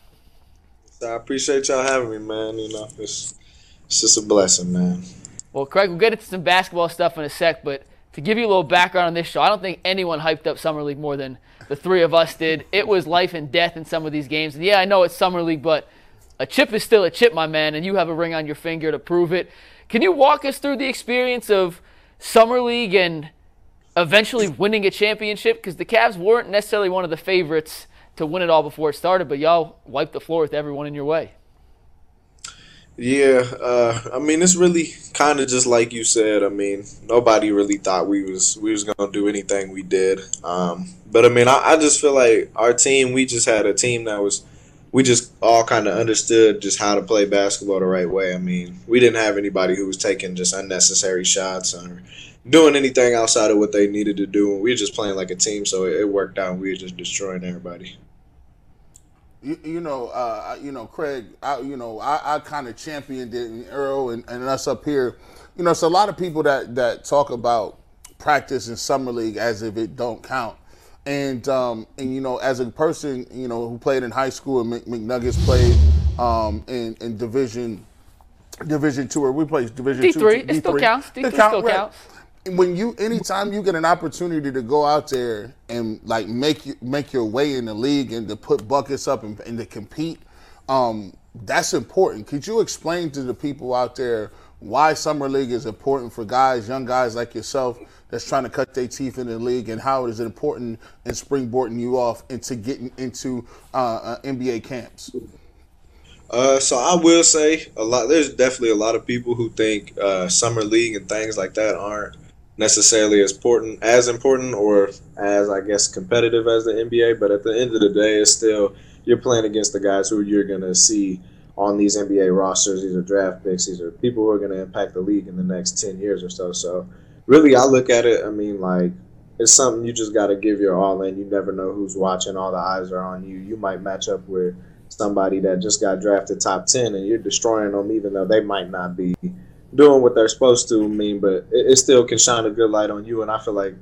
I appreciate y'all having me, man. You know, it's it's just a blessing, man. Well, Craig, we'll get into some basketball stuff in a sec, but to give you a little background on this show, I don't think anyone hyped up Summer League more than the three of us did. It was life and death in some of these games. And yeah, I know it's Summer League, but a chip is still a chip, my man, and you have a ring on your finger to prove it. Can you walk us through the experience of Summer League and eventually winning a championship? Because the Cavs weren't necessarily one of the favorites to win it all before it started, but y'all wiped the floor with everyone in your way. Yeah, uh, I mean it's really kind of just like you said. I mean nobody really thought we was we was gonna do anything we did. Um, but I mean I, I just feel like our team we just had a team that was we just all kind of understood just how to play basketball the right way. I mean we didn't have anybody who was taking just unnecessary shots or doing anything outside of what they needed to do. We were just playing like a team, so it, it worked out. We were just destroying everybody. You, you know, uh, you know, Craig. I, you know, I, I kind of championed it, and Earl and, and us up here. You know, it's a lot of people that that talk about practice in summer league as if it don't count. And um, and you know, as a person, you know, who played in high school and McNuggets played um, in in division division two, or we played division D two. three, it still counts. D three still right. counts. When you anytime you get an opportunity to go out there and like make you make your way in the league and to put buckets up and, and to compete, um, that's important. Could you explain to the people out there why summer league is important for guys, young guys like yourself, that's trying to cut their teeth in the league, and how it is important in springboarding you off into getting into uh, uh, NBA camps? Uh, so I will say a lot. There's definitely a lot of people who think uh, summer league and things like that aren't necessarily as important as important or as I guess competitive as the NBA. But at the end of the day, it's still you're playing against the guys who you're gonna see on these NBA rosters. These are draft picks. These are people who are gonna impact the league in the next ten years or so. So really, I look at it. I mean, like it's something you just got to give your all in. You never know who's watching. All the eyes are on you. You might match up with somebody that just got drafted top 10 and you're destroying them even though they might not be doing what they're supposed to I mean but it, it, still can shine a good light on you and i feel like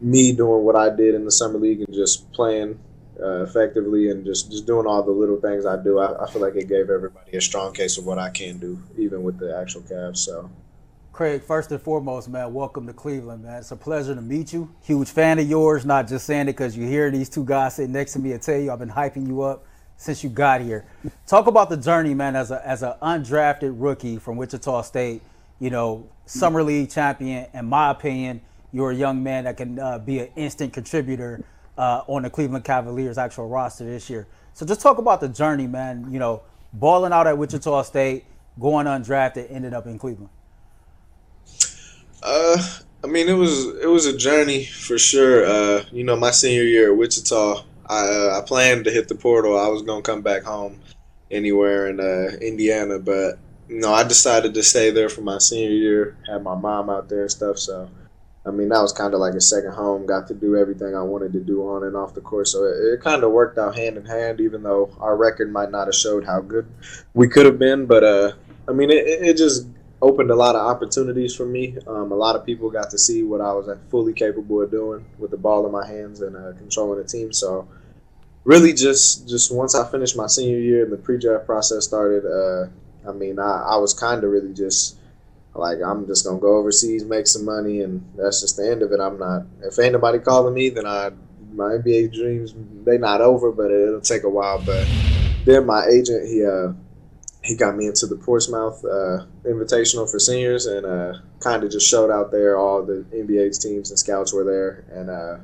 me doing what i did in the summer league and just playing uh, effectively and just, just doing all the little things i do I, I feel like it gave everybody a strong case of what i can do even with the actual Cavs so Craig, first and foremost, man, welcome to Cleveland, man. It's a pleasure to meet you. Huge fan of yours, not just saying it because you hear these two guys sitting next to me and tell you I've been hyping you up since you got here. Talk about the journey, man, as a as an undrafted rookie from Wichita State. You know, summer league champion. In my opinion, you're a young man that can uh, be an instant contributor uh, on the Cleveland Cavaliers actual roster this year. So just talk about the journey, man. You know, balling out at Wichita State, going undrafted, ended up in Cleveland. Uh, I mean, it was it was a journey for sure. Uh, you know, my senior year at Wichita, I uh, I planned to hit the portal. I was gonna come back home anywhere in uh, Indiana, but you know I decided to stay there for my senior year. Had my mom out there and stuff, so I mean that was kind of like a second home. Got to do everything I wanted to do on and off the course, so it, it kind of worked out hand in hand. Even though our record might not have showed how good we could have been, but uh, I mean it, it just opened a lot of opportunities for me. Um, a lot of people got to see what I was fully capable of doing with the ball in my hands and uh, controlling the team. So really, just just once I finished my senior year and the pre-draft process started, uh, I mean, I, I was kind of really just like I'm just gonna go overseas, make some money, and that's just the end of it. I'm not. If ain't nobody calling me, then I my NBA dreams they not over, but it'll take a while. But then my agent he uh he got me into the Portsmouth uh, Invitational for seniors, and uh, kind of just showed out there. All the NBA's teams and scouts were there, and uh,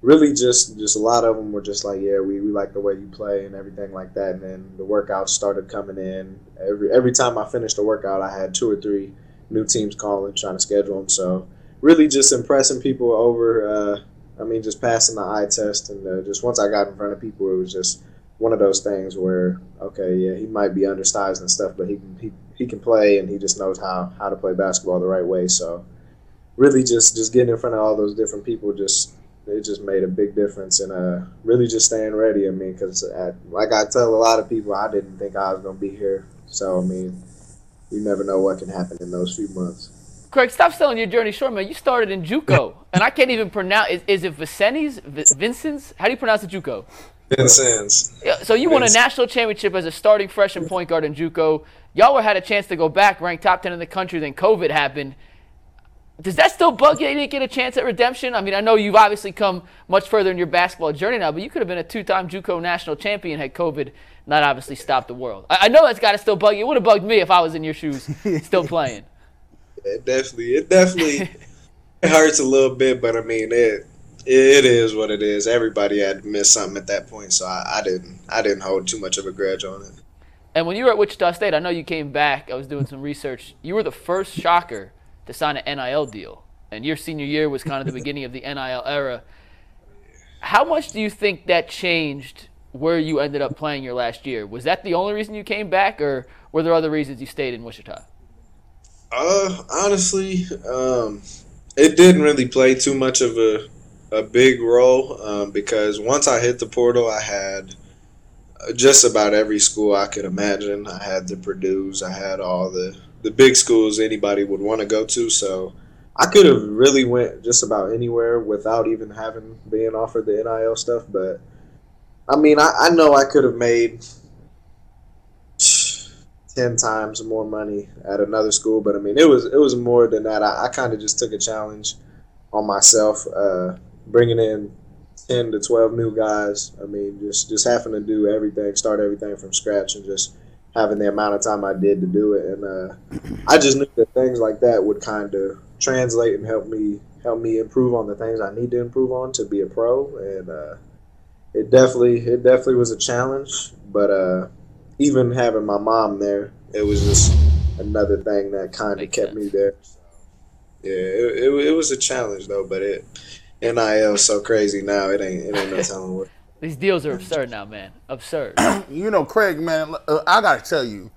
really just just a lot of them were just like, yeah, we, we like the way you play and everything like that. And then the workouts started coming in. Every every time I finished a workout, I had two or three new teams calling, trying to schedule them. So really just impressing people over. Uh, I mean, just passing the eye test, and uh, just once I got in front of people, it was just one of those things where okay, yeah, he might be undersized and stuff, but he can he, he can play and he just knows how how to play basketball the right way. So really, just just getting in front of all those different people just it just made a big difference and uh really just staying ready. I mean, because like I tell a lot of people, I didn't think I was gonna be here. So I mean, you never know what can happen in those few months. Craig, stop selling your journey short, man. You started in JUCO, [laughs] and I can't even pronounce. Is, is it Vincennes? Vincent's? How do you pronounce the JUCO? Ben. Yeah, so you won a national championship as a starting freshman point guard in JUCO. Y'all were had a chance to go back, ranked top ten in the country. Then COVID happened. Does that still bug you? You didn't get a chance at redemption. I mean, I know you've obviously come much further in your basketball journey now, but you could have been a two-time JUCO national champion had COVID not obviously stopped the world. I, I know that's got to still bug you. It would have bugged me if I was in your shoes, [laughs] still playing. It definitely, it definitely, it [laughs] hurts a little bit, but I mean, it, it is what it is. Everybody had missed something at that point, so I, I didn't, I didn't hold too much of a grudge on it. And when you were at Wichita State, I know you came back. I was doing some research. You were the first shocker to sign an NIL deal, and your senior year was kind of the [laughs] beginning of the NIL era. How much do you think that changed where you ended up playing your last year? Was that the only reason you came back, or were there other reasons you stayed in Wichita? Uh, honestly, um, it didn't really play too much of a a big role um, because once I hit the portal, I had just about every school I could imagine. I had the Purdue's, I had all the the big schools anybody would want to go to. So I could have really went just about anywhere without even having being offered the NIL stuff. But I mean, I, I know I could have made ten times more money at another school, but I mean, it was it was more than that. I, I kind of just took a challenge on myself, uh, bringing in ten to twelve new guys. I mean, just just having to do everything, start everything from scratch, and just having the amount of time I did to do it. And uh, I just knew that things like that would kind of translate and help me help me improve on the things I need to improve on to be a pro. And uh, it definitely it definitely was a challenge, but uh, even having my mom there, it was just another thing that kind of kept me there. Yeah, it, it, it was a challenge though, but it NIL so crazy now. It ain't it ain't no telling what. [laughs] These deals are absurd now, man. Absurd. [clears throat] you know, Craig, man, uh, I gotta tell you,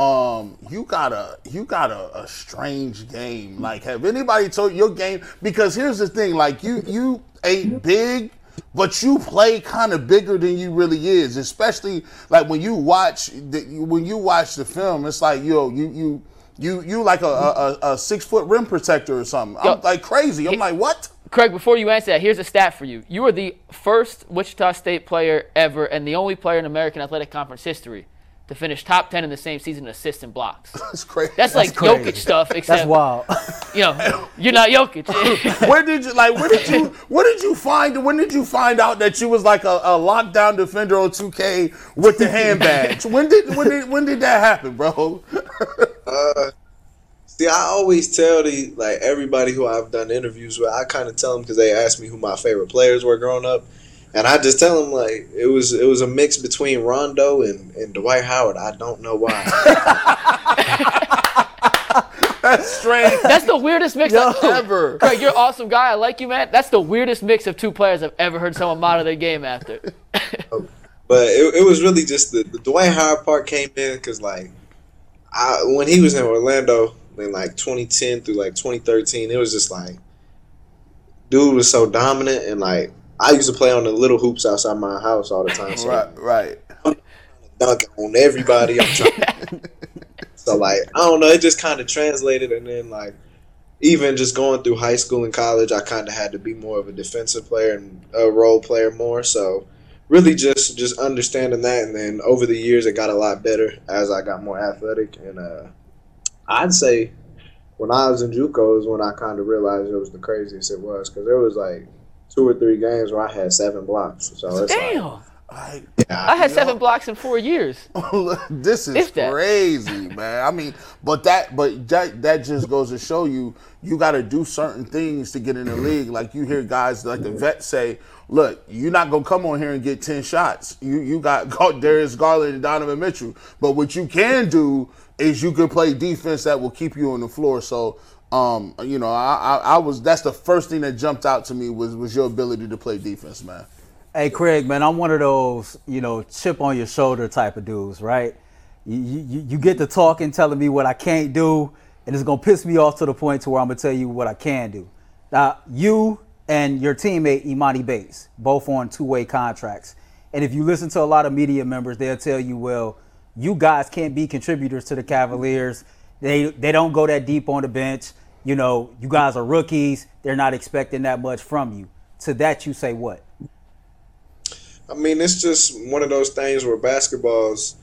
um, you got a you got a, a strange game. Like, have anybody told your game? Because here's the thing, like you you ain't big, but you play kind of bigger than you really is. Especially like when you watch the, when you watch the film, it's like yo, you you you you like a, a, a six foot rim protector or something. I'm like crazy. I'm like what? Craig, before you answer that, here's a stat for you. You are the first Wichita State player ever and the only player in American Athletic Conference history to finish top 10 in the same season in assists and blocks. [laughs] That's crazy. That's like crazy. Jokic stuff, except, That's wild. you know, you're not Jokic. [laughs] where did you like? Where did you? Where did you find? When did you find out that you was like a, a lockdown defender on 2K with the handbags? [laughs] when did when did when did that happen, bro? Uh, see, I always tell the like everybody who I've done interviews with. I kind of tell them because they ask me who my favorite players were growing up, and I just tell them like it was it was a mix between Rondo and, and Dwight Howard. I don't know why. [laughs] That's strange. That's the weirdest mix Yo. I've Ever. Craig, you're an awesome guy. I like you, man. That's the weirdest mix of two players I've ever heard someone model their game after. [laughs] But it, it was really just the, the Dwight Howard part came in because like I when he was in Orlando in like 2010 through like 2013, it was just like dude was so dominant and like I used to play on the little hoops outside my house all the time. So Right, right. dunk on everybody. I'm trying. [laughs] so like I don't know, it just kind of translated, and then like even just going through high school and college, I kind of had to be more of a defensive player and a role player more. So really just just understanding that, and then over the years, it got a lot better as I got more athletic, and uh, I'd say. When I was in JUCO is when I kind of realized it was the craziest it was because there was like two or three games where I had seven blocks. So it's like, Damn. I, I had seven blocks in four years. [laughs] this is crazy, man. I mean, but that, but that, that just goes to show you, you got to do certain things to get in the league. Like you hear guys like the vet say, "Look, you're not gonna come on here and get ten shots. You, you got Darius Garland and Donovan Mitchell. But what you can do is you can play defense that will keep you on the floor. So." Um, you know, I, I, I was. That's the first thing that jumped out to me was was your ability to play defense, man. Hey Craig, man, I'm one of those, you know, chip on your shoulder type of dudes, right? You, you, you get to talking, telling me what I can't do, and it's gonna piss me off to the point to where I'm gonna tell you what I can do. Now, you and your teammate Emoni Bates, both on two-way contracts, and if you listen to a lot of media members, they'll tell you, well, you guys can't be contributors to the Cavaliers. They they don't go that deep on the bench. You know, you guys are rookies. They're not expecting that much from you. To that, you say what? I mean, it's just one of those things where basketball's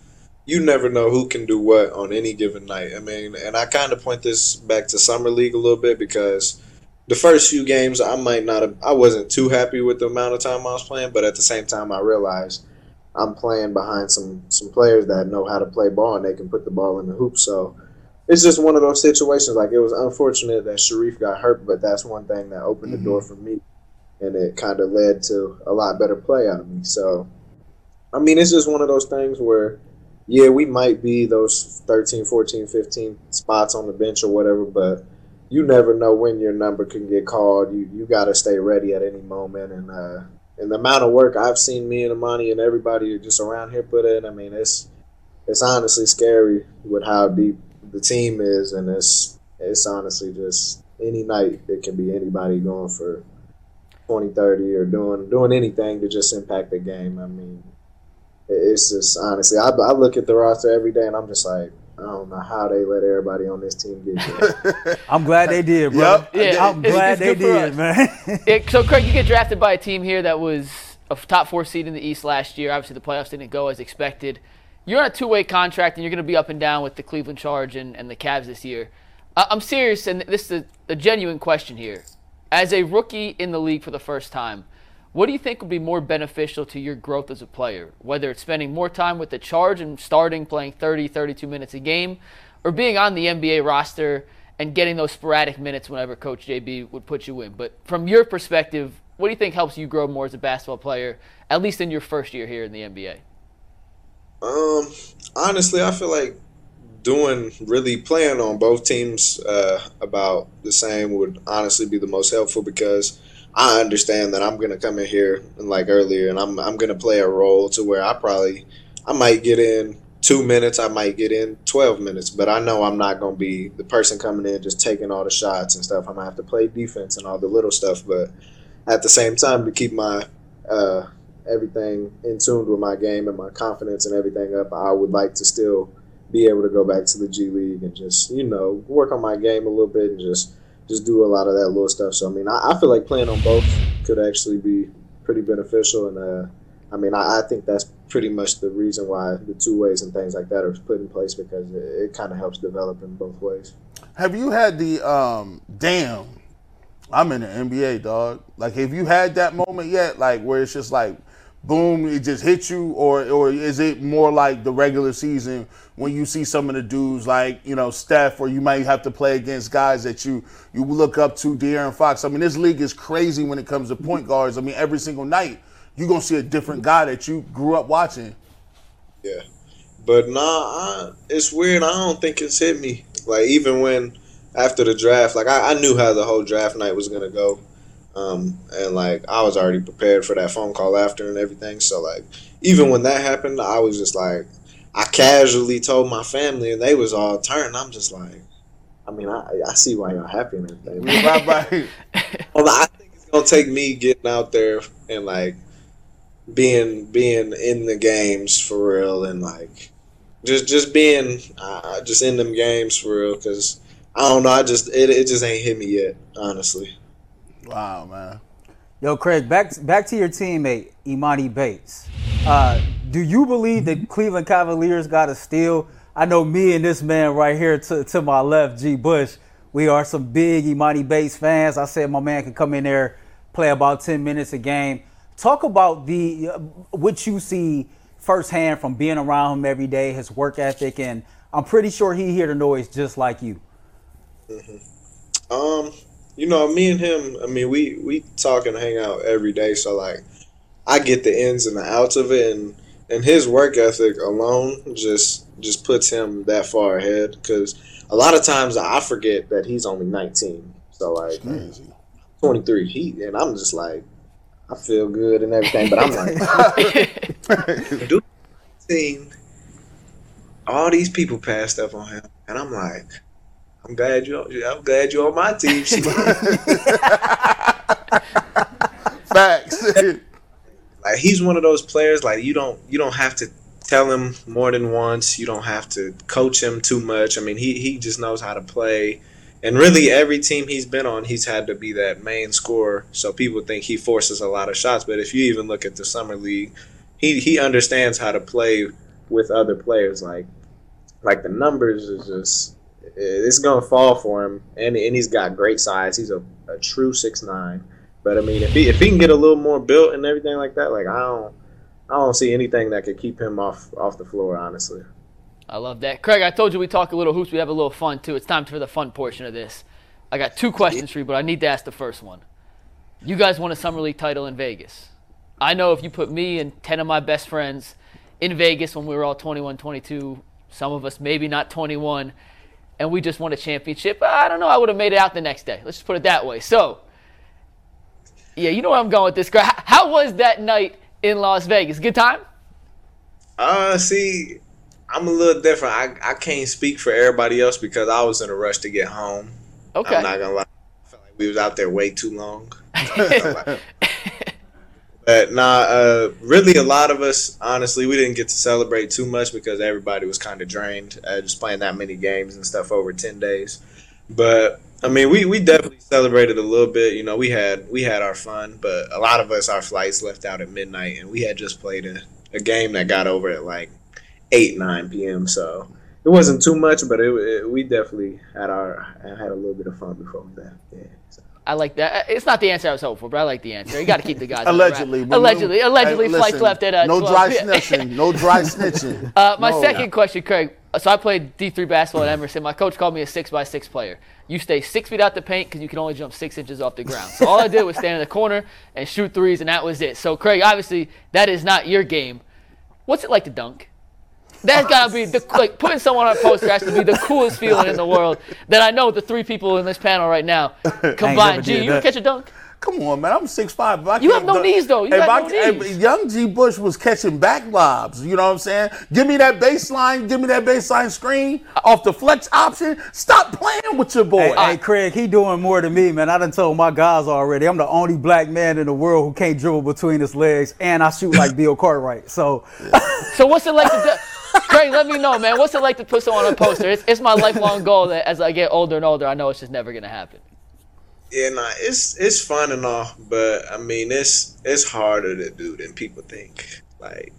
you never know who can do what on any given night. I mean, and I kind of point this back to summer league a little bit because the first few games I might not have, I wasn't too happy with the amount of time I was playing, but at the same time I realized I'm playing behind some some players that know how to play ball and they can put the ball in the hoop. So it's just one of those situations. Like it was unfortunate that Sharife got hurt, but that's one thing that opened the door for me, and it kind of led to a lot better play out of me. So I mean, it's just one of those things where yeah, we might be those 13, 14, 15 spots on the bench or whatever, but you never know when your number can get called. You you got to stay ready at any moment, and uh, and the amount of work I've seen me and Emoni and everybody just around here put in, I mean, it's it's honestly scary with how deep the team is, and it's it's honestly just any night it can be anybody going for 20, 30 or doing doing anything to just impact the game. I mean, it's just honestly, I, I look at the roster every day and I'm just like, I don't know how they let everybody on this team get here. [laughs] I'm glad they did, bro. Yeah, I'm it's- glad it's they did, us. man. [laughs] It- so, Craig, you get drafted by a team here that was a top four seed in the East last year. Obviously, the playoffs didn't go as expected. You're on a two-way contract, and you're going to be up and down with the Cleveland Charge and, and the Cavs this year. I- I'm serious, and this is a, a genuine question here. As a rookie in the league for the first time, what do you think would be more beneficial to your growth as a player? Whether it's spending more time with the Charge and starting playing 30, 32 minutes a game, or being on the NBA roster and getting those sporadic minutes whenever Coach JB would put you in. But from your perspective, what do you think helps you grow more as a basketball player, at least in your first year here in the NBA? Um, honestly, I feel like doing really playing on both teams uh, about the same would honestly be the most helpful because I understand that I'm gonna come in here and like earlier, and I'm I'm gonna play a role to where I probably I might get in two minutes, I might get in twelve minutes, but I know I'm not gonna be the person coming in just taking all the shots and stuff. I'm gonna have to play defense and all the little stuff, but at the same time to keep my uh, everything in tune with my game and my confidence and everything up, I would like to still be able to go back to the G League and just you know work on my game a little bit and just just do a lot of that little stuff. So I mean, I, I feel like playing on both could actually be pretty beneficial, and uh, I mean, I, I think that's pretty much the reason why the two ways and things like that are put in place because it, it kind of helps develop in both ways. Have you had the um damn? I'm in the NBA, dog. Like, have you had that moment yet? Like, where it's just like, boom, it just hit you, or or is it more like the regular season when you see some of the dudes like you know Steph, or you might have to play against guys that you you look up to, De'Aaron Fox. I mean, this league is crazy when it comes to point guards. I mean, every single night you're gonna see a different guy that you grew up watching. Yeah, but nah, I, it's weird. I don't think it's hit me. Like even when after the draft, like I, I knew how the whole draft night was gonna go, um, and like I was already prepared for that phone call after and everything. So like even when that happened, I was just like, I casually told my family, and they was all turned. I'm just like, I mean, I, I see why y'all happy and everything. Right, right. Well, I think it's gonna take me getting out there and like being being in the games for real and like just just being uh, just in them games for real because I don't know I just it, it just ain't hit me yet honestly. Wow, man. Yo, Craig, back back to your teammate Emoni Bates. Uh, do you believe the Cleveland Cavaliers got a steal? I know me and this man right here to, to my left, G. Bush, we are some big Emoni Bates fans. I said my man can come in there, play about ten minutes a game. Talk about the uh, what you see firsthand from being around him every day, his work ethic, and I'm pretty sure he hear the noise just like you. Um, you know, me and him, I mean, we we talk and hang out every day, so like, I get the ins and the outs of it, and and his work ethic alone just just puts him that far ahead. Because a lot of times I forget that he's only 19, so like, 23, he and I'm just like, I feel good and everything, but I'm like, [laughs] dude, 19, all these people passed up on him, and I'm like. I'm glad you. I'm glad you're on my team. [laughs] Facts. [laughs] like he's one of those players. Like you don't. You don't have to tell him more than once. You don't have to coach him too much. I mean, he he just knows how to play, and really every team he's been on, he's had to be that main scorer. So people think he forces a lot of shots, but if you even look at the summer league, he he understands how to play with other players. Like like the numbers is just it's gonna fall for him, and and he's got great size. He's a, a true six nine. But I mean, if he if he can get a little more built and everything like that, like I don't I don't see anything that could keep him off off the floor. Honestly. I love that. Craig, I told you we talk a little hoops. We have a little fun too. It's time for the fun portion of this. I got two questions for you, but I need to ask the first one. You guys won a summer league title in Vegas. I know if you put me and 10 of my best friends in Vegas when we were all 21, 22, some of us maybe not 21, and we just won a championship, I don't know, I would have made it out the next day. Let's just put it that way. So, yeah, you know where I'm going with this. Craig. How was that night in Las Vegas? Good time? Uh, see, I'm a little different. I, I can't speak for everybody else because I was in a rush to get home. Okay. I'm not gonna lie. I felt like we was out there way too long. [laughs] [laughs] [laughs] but nah, uh, really, a lot of us, honestly, we didn't get to celebrate too much because everybody was kind of drained, uh, just playing that many games and stuff over ten days. But I mean, we, we definitely celebrated a little bit. You know, we had we had our fun, but a lot of us, our flights left out at midnight, and we had just played a, a game that got over at like eight nine p.m. So it wasn't too much, but it, it, we definitely had our had a little bit of fun before left. Yeah. So. I like that. It's not the answer I was hoping for, but I like the answer. You got to keep the guys. allegedly, right. allegedly, allegedly, hey, listen, left at uh, no 12 dry snitching. No [laughs] dry snitching. Uh, my No. second question, Craig. So I played D3 basketball at Emerson. My coach called me a six by six player. You stay six feet out the paint because you can only jump six inches off the ground. So all I did was stand in the corner and shoot threes, and that was it. So Craig, obviously that is not your game. What's it like to dunk? That's gotta be the like putting someone on a poster has to be the coolest feeling in the world. That I know the three people in this panel right now [laughs] combined. G, did you that. catch a dunk? Come on, man. I'm 6'5". but I You can't have no dunk. knees, though. You If got I- no if knees. young G. Bush was catching back lobs. You know what I'm saying? Give me that baseline. Give me that baseline screen off the flex option. Stop playing with your boy. Hey, hey, Craig, he doing more than me, man. I done told my guys already. I'm the only black man in the world who can't dribble between his legs, and I shoot like [laughs] Bill Cartwright. So, [laughs] So what's it like to do? Craig, let me know, man. What's it like to put someone on a poster? It's, it's my lifelong goal that as I get older and older, I know it's just never gonna happen. Yeah, nah, it's it's fun and all, but I mean, it's it's harder to do than people think. Like,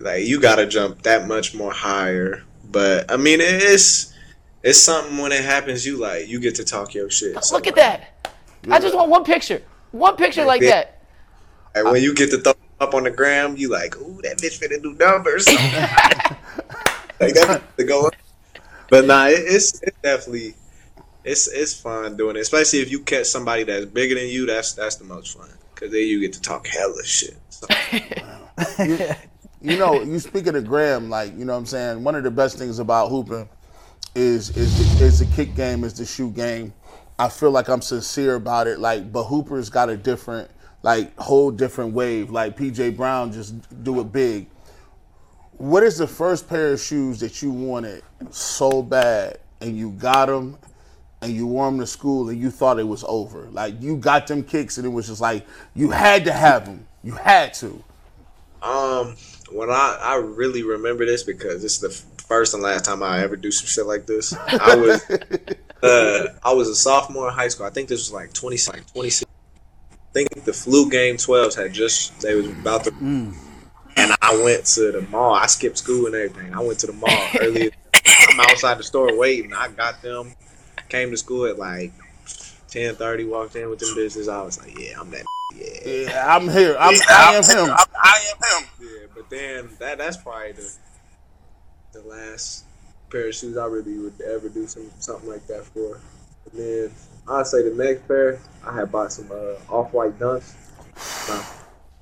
like you got to jump that much more higher. But I mean, it's it's something when it happens. You like you get to talk your shit. So, Look at that. I just want one picture. One picture like Yeah. that. And when you get to throw up on the gram, you like, ooh, that bitch finna do numbers. [laughs] like that to go up. But nah, it, it's it's definitely it's it's fun doing it, especially if you catch somebody that's bigger than you. That's that's the most fun because then you get to talk hella shit. So, [laughs] you know, you speak of the gram, like you know what I'm saying. One of the best things about hooping is is the, is the kick game, is the shoot game. I feel like I'm sincere about it. Like, but Hooper's got a different, like, whole different wave. Like PJ Brown just do it big. What is the first pair of shoes that you wanted so bad and you got them and you wore them to school and you thought it was over? Like you got them kicks and it was just like you had to have them. You had to. um, when I I really remember this because this is the first and last time I ever do some shit like this. I was [laughs] uh I was a sophomore in high school. I think this was like 20 like 26. I think the flu game 12s had just they was about to and I went to the mall. I skipped school and everything. I went to the mall early. [laughs] I'm outside the store waiting. I got them. Came to school at like 10:30. Walked in with them business. I was like, yeah, I'm that. [laughs] Yeah, Yeah, I'm here. I'm, I am him. [laughs] I am him. Yeah, but then that that's probably the the last pair of shoes I really would ever do some something like that for. And then I'd say the next pair I had bought some uh, off white dunks.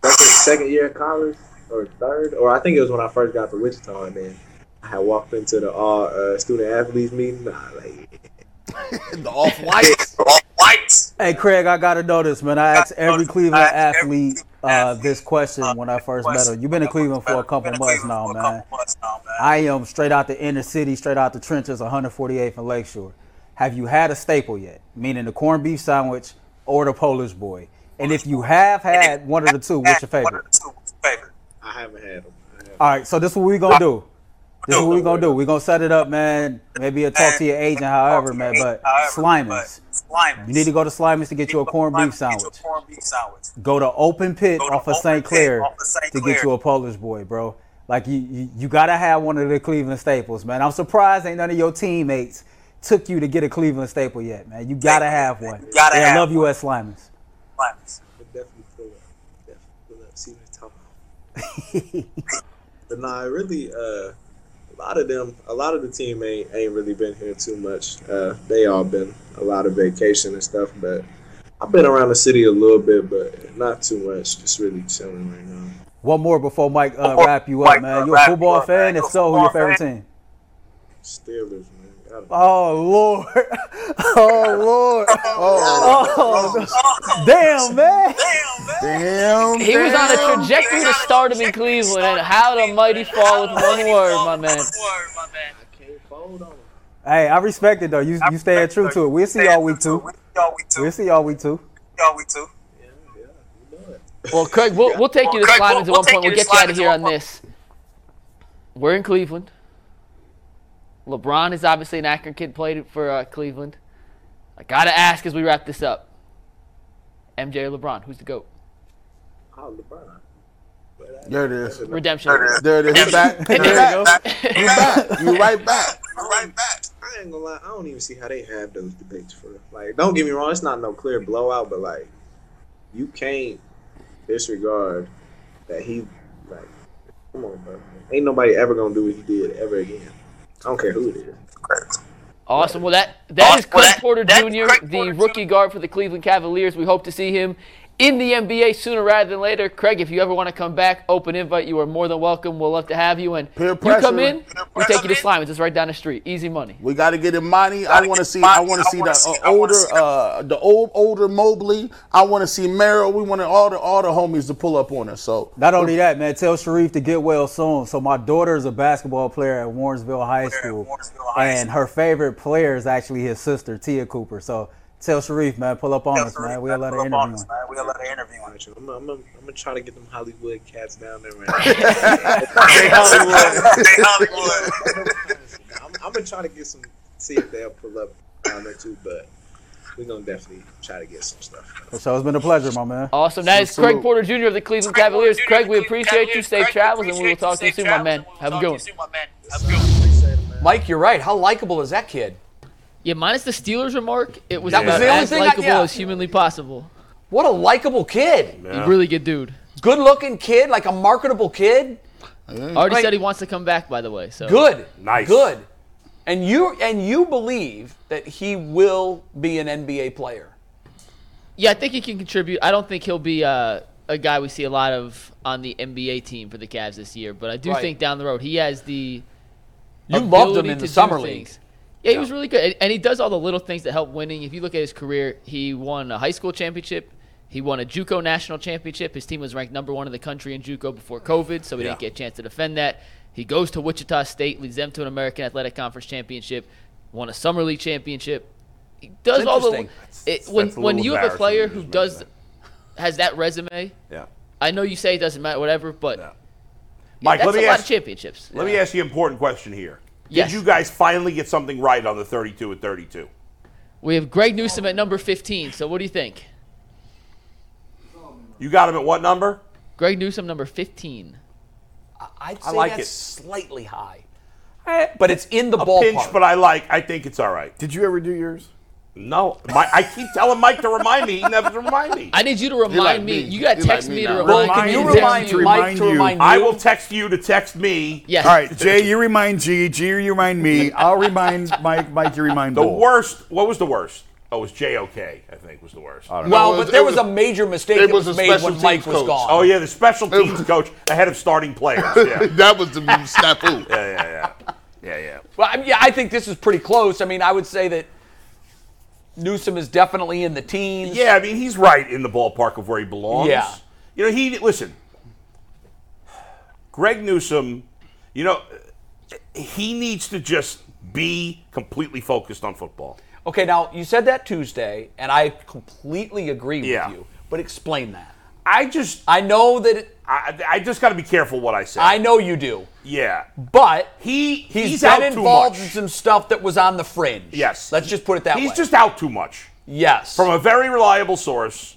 My second, second year of college or third, or I think it was when I first got to Wichita, and then I had walked into the all uh, student athletes meeting. I like [laughs] the off whites. off whites. hey, Craig, I got to know this, man. I asked every Cleveland athlete uh, this question when I first met him. You've been in Cleveland for a couple months now, man. I am straight out the inner city, straight out the trenches, 148th and Lakeshore. Have you had a staple yet? Meaning the corned beef sandwich or the Polish boy? And if you have had one of the two, what's your favorite? I haven't had them. All right, so this is what we're gonna do. This is what we're gonna do. We're gonna set it up, man. Maybe a talk to your agent, however, man. But Slyman's, you need to go to Slyman's to get you a corned beef sandwich. Go to Open Pit off of St. Clair to get you a Polish boy, bro. Like you, you, you gotta have one of the Cleveland staples, man. I'm surprised ain't none of your teammates took you to get a Cleveland staple yet, man. You gotta have one. gotta and I have love you at Slyman's. definitely pull up. Definitely pull up. See what they're talking about. [laughs] but nah, I really, uh, a lot of them, a lot of the team ain't ain't really been here too much. Uh, they all been a lot of vacation and stuff. But I've been around the city a little bit, but not too much. Just really chilling right now. One more before Mike uh, wrap you Mike, up, man. uh, You a wrap you football up, fan? If so, who your favorite fan? team? Steelers, man. Gotta- Oh Lord! [laughs] Oh, [laughs] oh Lord! Oh, damn, man! Damn. He was on a trajectory to stardom in Cleveland, and how the mighty fall with one word, my man. Can't fold on 'em. Hey, I respect it though. You you staying true to it. We'll see y'all week two. We'll see y'all week two. Y'all week two. Well, Craig, we'll, we'll take you to Craig, Slyman's we'll- at one we'll point. We'll take you to get you out of here on one this. We're in Cleveland. LeBron is obviously an Akron kid, played for uh, Cleveland. I gotta ask as we wrap this up. MJ or LeBron, who's the goat? Oh, LeBron. There it is. Redemption. There it is. He back. There you go. back. You back. You right back. right back. I ain't gonna lie, I don't even see how they have those debates for like. Don't get me wrong, it's not no clear blowout, but like, you can't disregard that he like. Come on, bro. Ain't nobody ever gonna do what he did ever again. I don't care who it is. Awesome. Well, that that is Awesome. Craig Well, that- Porter that's Jr., Craig the Porter rookie guard for the Cleveland Cavaliers. We hope to see him in the NBA sooner rather than later. Craig, if you ever want to come back, open invite. You are more than welcome. We'll love to have you. And Peer you pressure. come in, we take you to Slyman's. It's right down the street. Easy money. We got to get Emoni. I want to see. I want to see the uh, older, uh, the old, older Mobley. I want to see Merrill. We want all the all the homies to pull up on us. So Not only that, man, tell Sharife to get well soon. So my daughter is a basketball player at Warrensville High School, and her favorite player is actually his sister, Tia Cooper. So tell Sharife, man, pull up on us, man. We'll let her interview him. We'll let her interview on you. I'm gonna, I'm, gonna, I'm gonna try to get them Hollywood cats down there, man. [laughs] I'm, I'm gonna try to get some, see if they'll pull up down there too, but we're gonna definitely try to get some stuff. So it's been a pleasure, my man. Awesome. That is Craig Porter Jr. of the Cleveland Cavaliers. Craig, we appreciate you. Safe travels, and we will talk to you soon, my man. Have a good one. Mike, you're right. How likable is that kid? Yeah, minus the Steelers remark, it was That was the only as thing I- likable yeah. as humanly possible. What a likable kid. A really good dude. Good looking kid, like a marketable kid. Already Like- said he wants to come back, by the way. So Good. Nice. Good. And you and you believe that he will be an NBA player. Yeah, I think he can contribute. I don't think he'll be uh, a guy we see a lot of on the NBA team for the Cavs this year, but I do Right. think down the road he has the. You loved him ability in to the do summer things. Yeah, he was really good, and- he does all the little things that help winning. If you look at his career, he won a high school championship. He won a JUCO national championship. His team was ranked number one in the country in JUCO before COVID, so he Yeah. didn't get a chance to defend that. He goes to Wichita State, leads them to an American Athletic Conference championship, won a summer league championship. He does all the it, when that's a when you have a player who does has that resume. Yeah. I know you say it doesn't matter, whatever, but Yeah. yeah, Mike, that's let me a lot ask- of championships. Let me ask you an important question here. Yes. Did you guys finally get something right on the 32 and 32? We have Greg Newsome at number 15. So what do you think? You got him at what number? Greg Newsome, number 15. I'd I say like that's it. slightly high. Eh, but it's in the A ballpark. pinch, but I like. I think it's all right. Did you ever do yours? No, my, I keep telling Mike to remind me. He never remind me. I need you to remind like me. me. You got to He like text me me to Well, remind can me. you to remind you. Mike remind to remind you? I will text you to text me. Yes. All right, Jay, you remind G. G, you remind me. [laughs] I'll remind Mike. Mike, you remind The Bull. worst. What was the worst? Oh, it was JOK. I think was the worst. Well, was- but there was, was- a major mistake it that was was, made when Mike teams was gone. Oh yeah, the special teams coach ahead of starting players. [laughs] Yeah, that was the [laughs] snafu. yeah, yeah, yeah, yeah, yeah. Well, I mean, yeah, I think this is pretty close. I mean, I would say that Newsome is definitely in the teens. Yeah, I mean he's right in the ballpark of where he belongs. Yeah. You know, he listen. Greg Newsome, you know, he needs to just be completely focused on football. Okay, now you said that Tuesday, and I completely agree Yeah. with you. But explain that. I just I know that it, I, I just got to be careful what I say. I know you do, yeah. but He he's he's, been involved in some stuff that was on the fringe. Yes. let's just put it that he's way. He's just out too much yes from a very reliable source.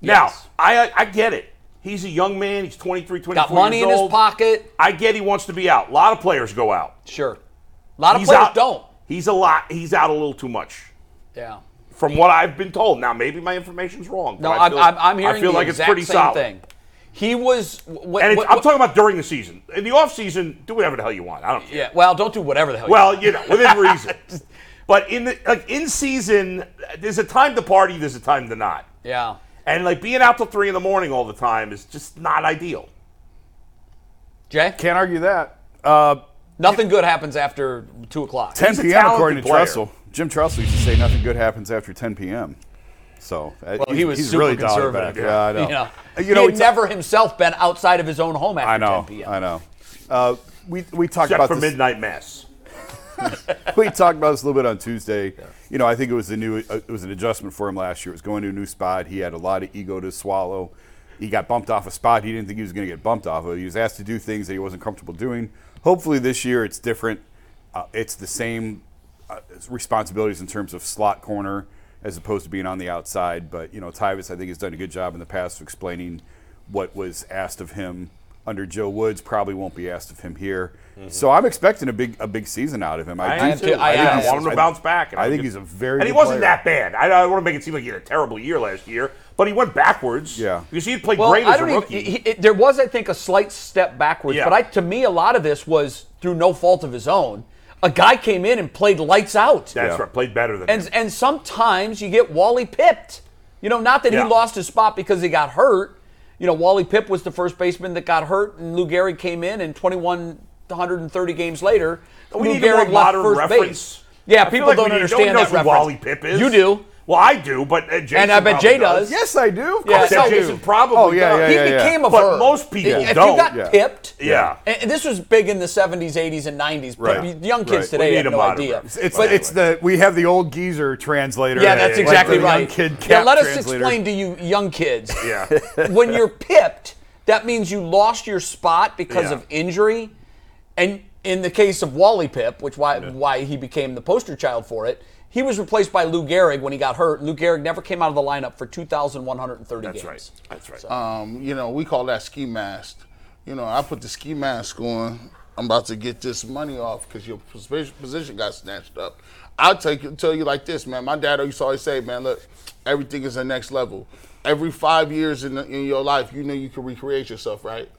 Yes. Now, I I get it. He's a young man. He's 23, 24 got money in his pocket. I get he wants to be out. A lot of players go out. Sure, a lot of He's players out, don't. He's a lot. He's out a little too much. Yeah. From what I've been told. Now, maybe my information's wrong. No, I I'm, feel, I'm, I'm hearing I feel the like it's pretty same solid. thing. He was. What, And it's, what- I'm talking about during the season. In the off season, do whatever the hell you want. I don't care. Yeah. Well, don't do whatever the hell. you Well, want. you know, within [laughs] reason. But in the like in season, there's a time to party. There's a time to not. Yeah. And like being out till three in the morning all the time is just not ideal. Jay, Can't argue that. Uh, nothing good happens after two o'clock. 10 p.m. according to player. Tressel. Jim Tressel used to say nothing good happens after 10 p.m. So uh, Well, he's, he was he's super really dialed conservative. back. Yeah, I know. [laughs] You know, You he know, had it's- never himself been outside of his own home after I know. 10 p.m. I know. Uh, we we talked Except about for this. midnight mass. [laughs] we talked about this a little bit on Tuesday. You know, I think it was a new, uh, it was an adjustment for him last year. It was going to a new spot. He had a lot of ego to swallow. He got bumped off a spot he didn't think he was going to get bumped off of. He was asked to do things that he wasn't comfortable doing. Hopefully, this year it's different. Uh, it's the same uh, responsibilities in terms of slot corner as opposed to being on the outside. But you know, Tyvis, I think, has done a good job in the past of explaining what was asked of him under Joe Woods. Probably won't be asked of him here. Mm-hmm. So I'm expecting a big a big season out of him. I, do am too. too. I I, uh, am. I want him to bounce back. and I think he's a very and he good wasn't player. that bad. I, I don't want to make it seem like he had a terrible year last year, but he went backwards. Yeah. because he had played Well, great as a rookie. even. He, it, there was, I think, a slight step backwards, Yeah. but I, to me, a lot of this was through no fault of his own. A guy came in and played lights out. That's Yeah. right. Played better than And him. and sometimes you get Wally pipped. You know, not that Yeah. he lost his spot because he got hurt. You know, Wally Pipp was the first baseman that got hurt, and Lou Gehrig came in, and 2130 games later, We Lou need a more Gehrig left first reference. base. Yeah, I people like don't we need- understand nobody knows that who reference. Wally Pipp is. You do. Well, I do, but uh, Jason And I bet Jay does. Yes, I do. Of Yeah, course so I Except do. Jason probably Oh, yeah, does. yeah, He yeah, yeah. became a But verb. most people if don't. you got Yeah. pipped, Yeah. and this was big in the 70s, 80s, and 90s. but Right. Young kids Right. today We have need a no modern idea. reference. It's But- it's the we have the old geezer translator. yeah, that's yeah, exactly like the right. Young kid yeah, cap let us translator. explain to you, young kids. Yeah. [laughs] when you're pipped, that means you lost your spot because Yeah. of injury. And in the case of Wally Pipp, which why why he became the poster child for it, he was replaced by Lou Gehrig when he got hurt. Lou Gehrig never came out of the lineup for 2,130 That's games. right. That's right. Um, you know, we call that ski mask. You know, I put the ski mask on. I'm about to get this money off because your position position got snatched up. I'll take you, tell you like this, man. My dad used to always say, man, look, everything is the next level. Every five years in, the, in your life, you know you can recreate yourself, right?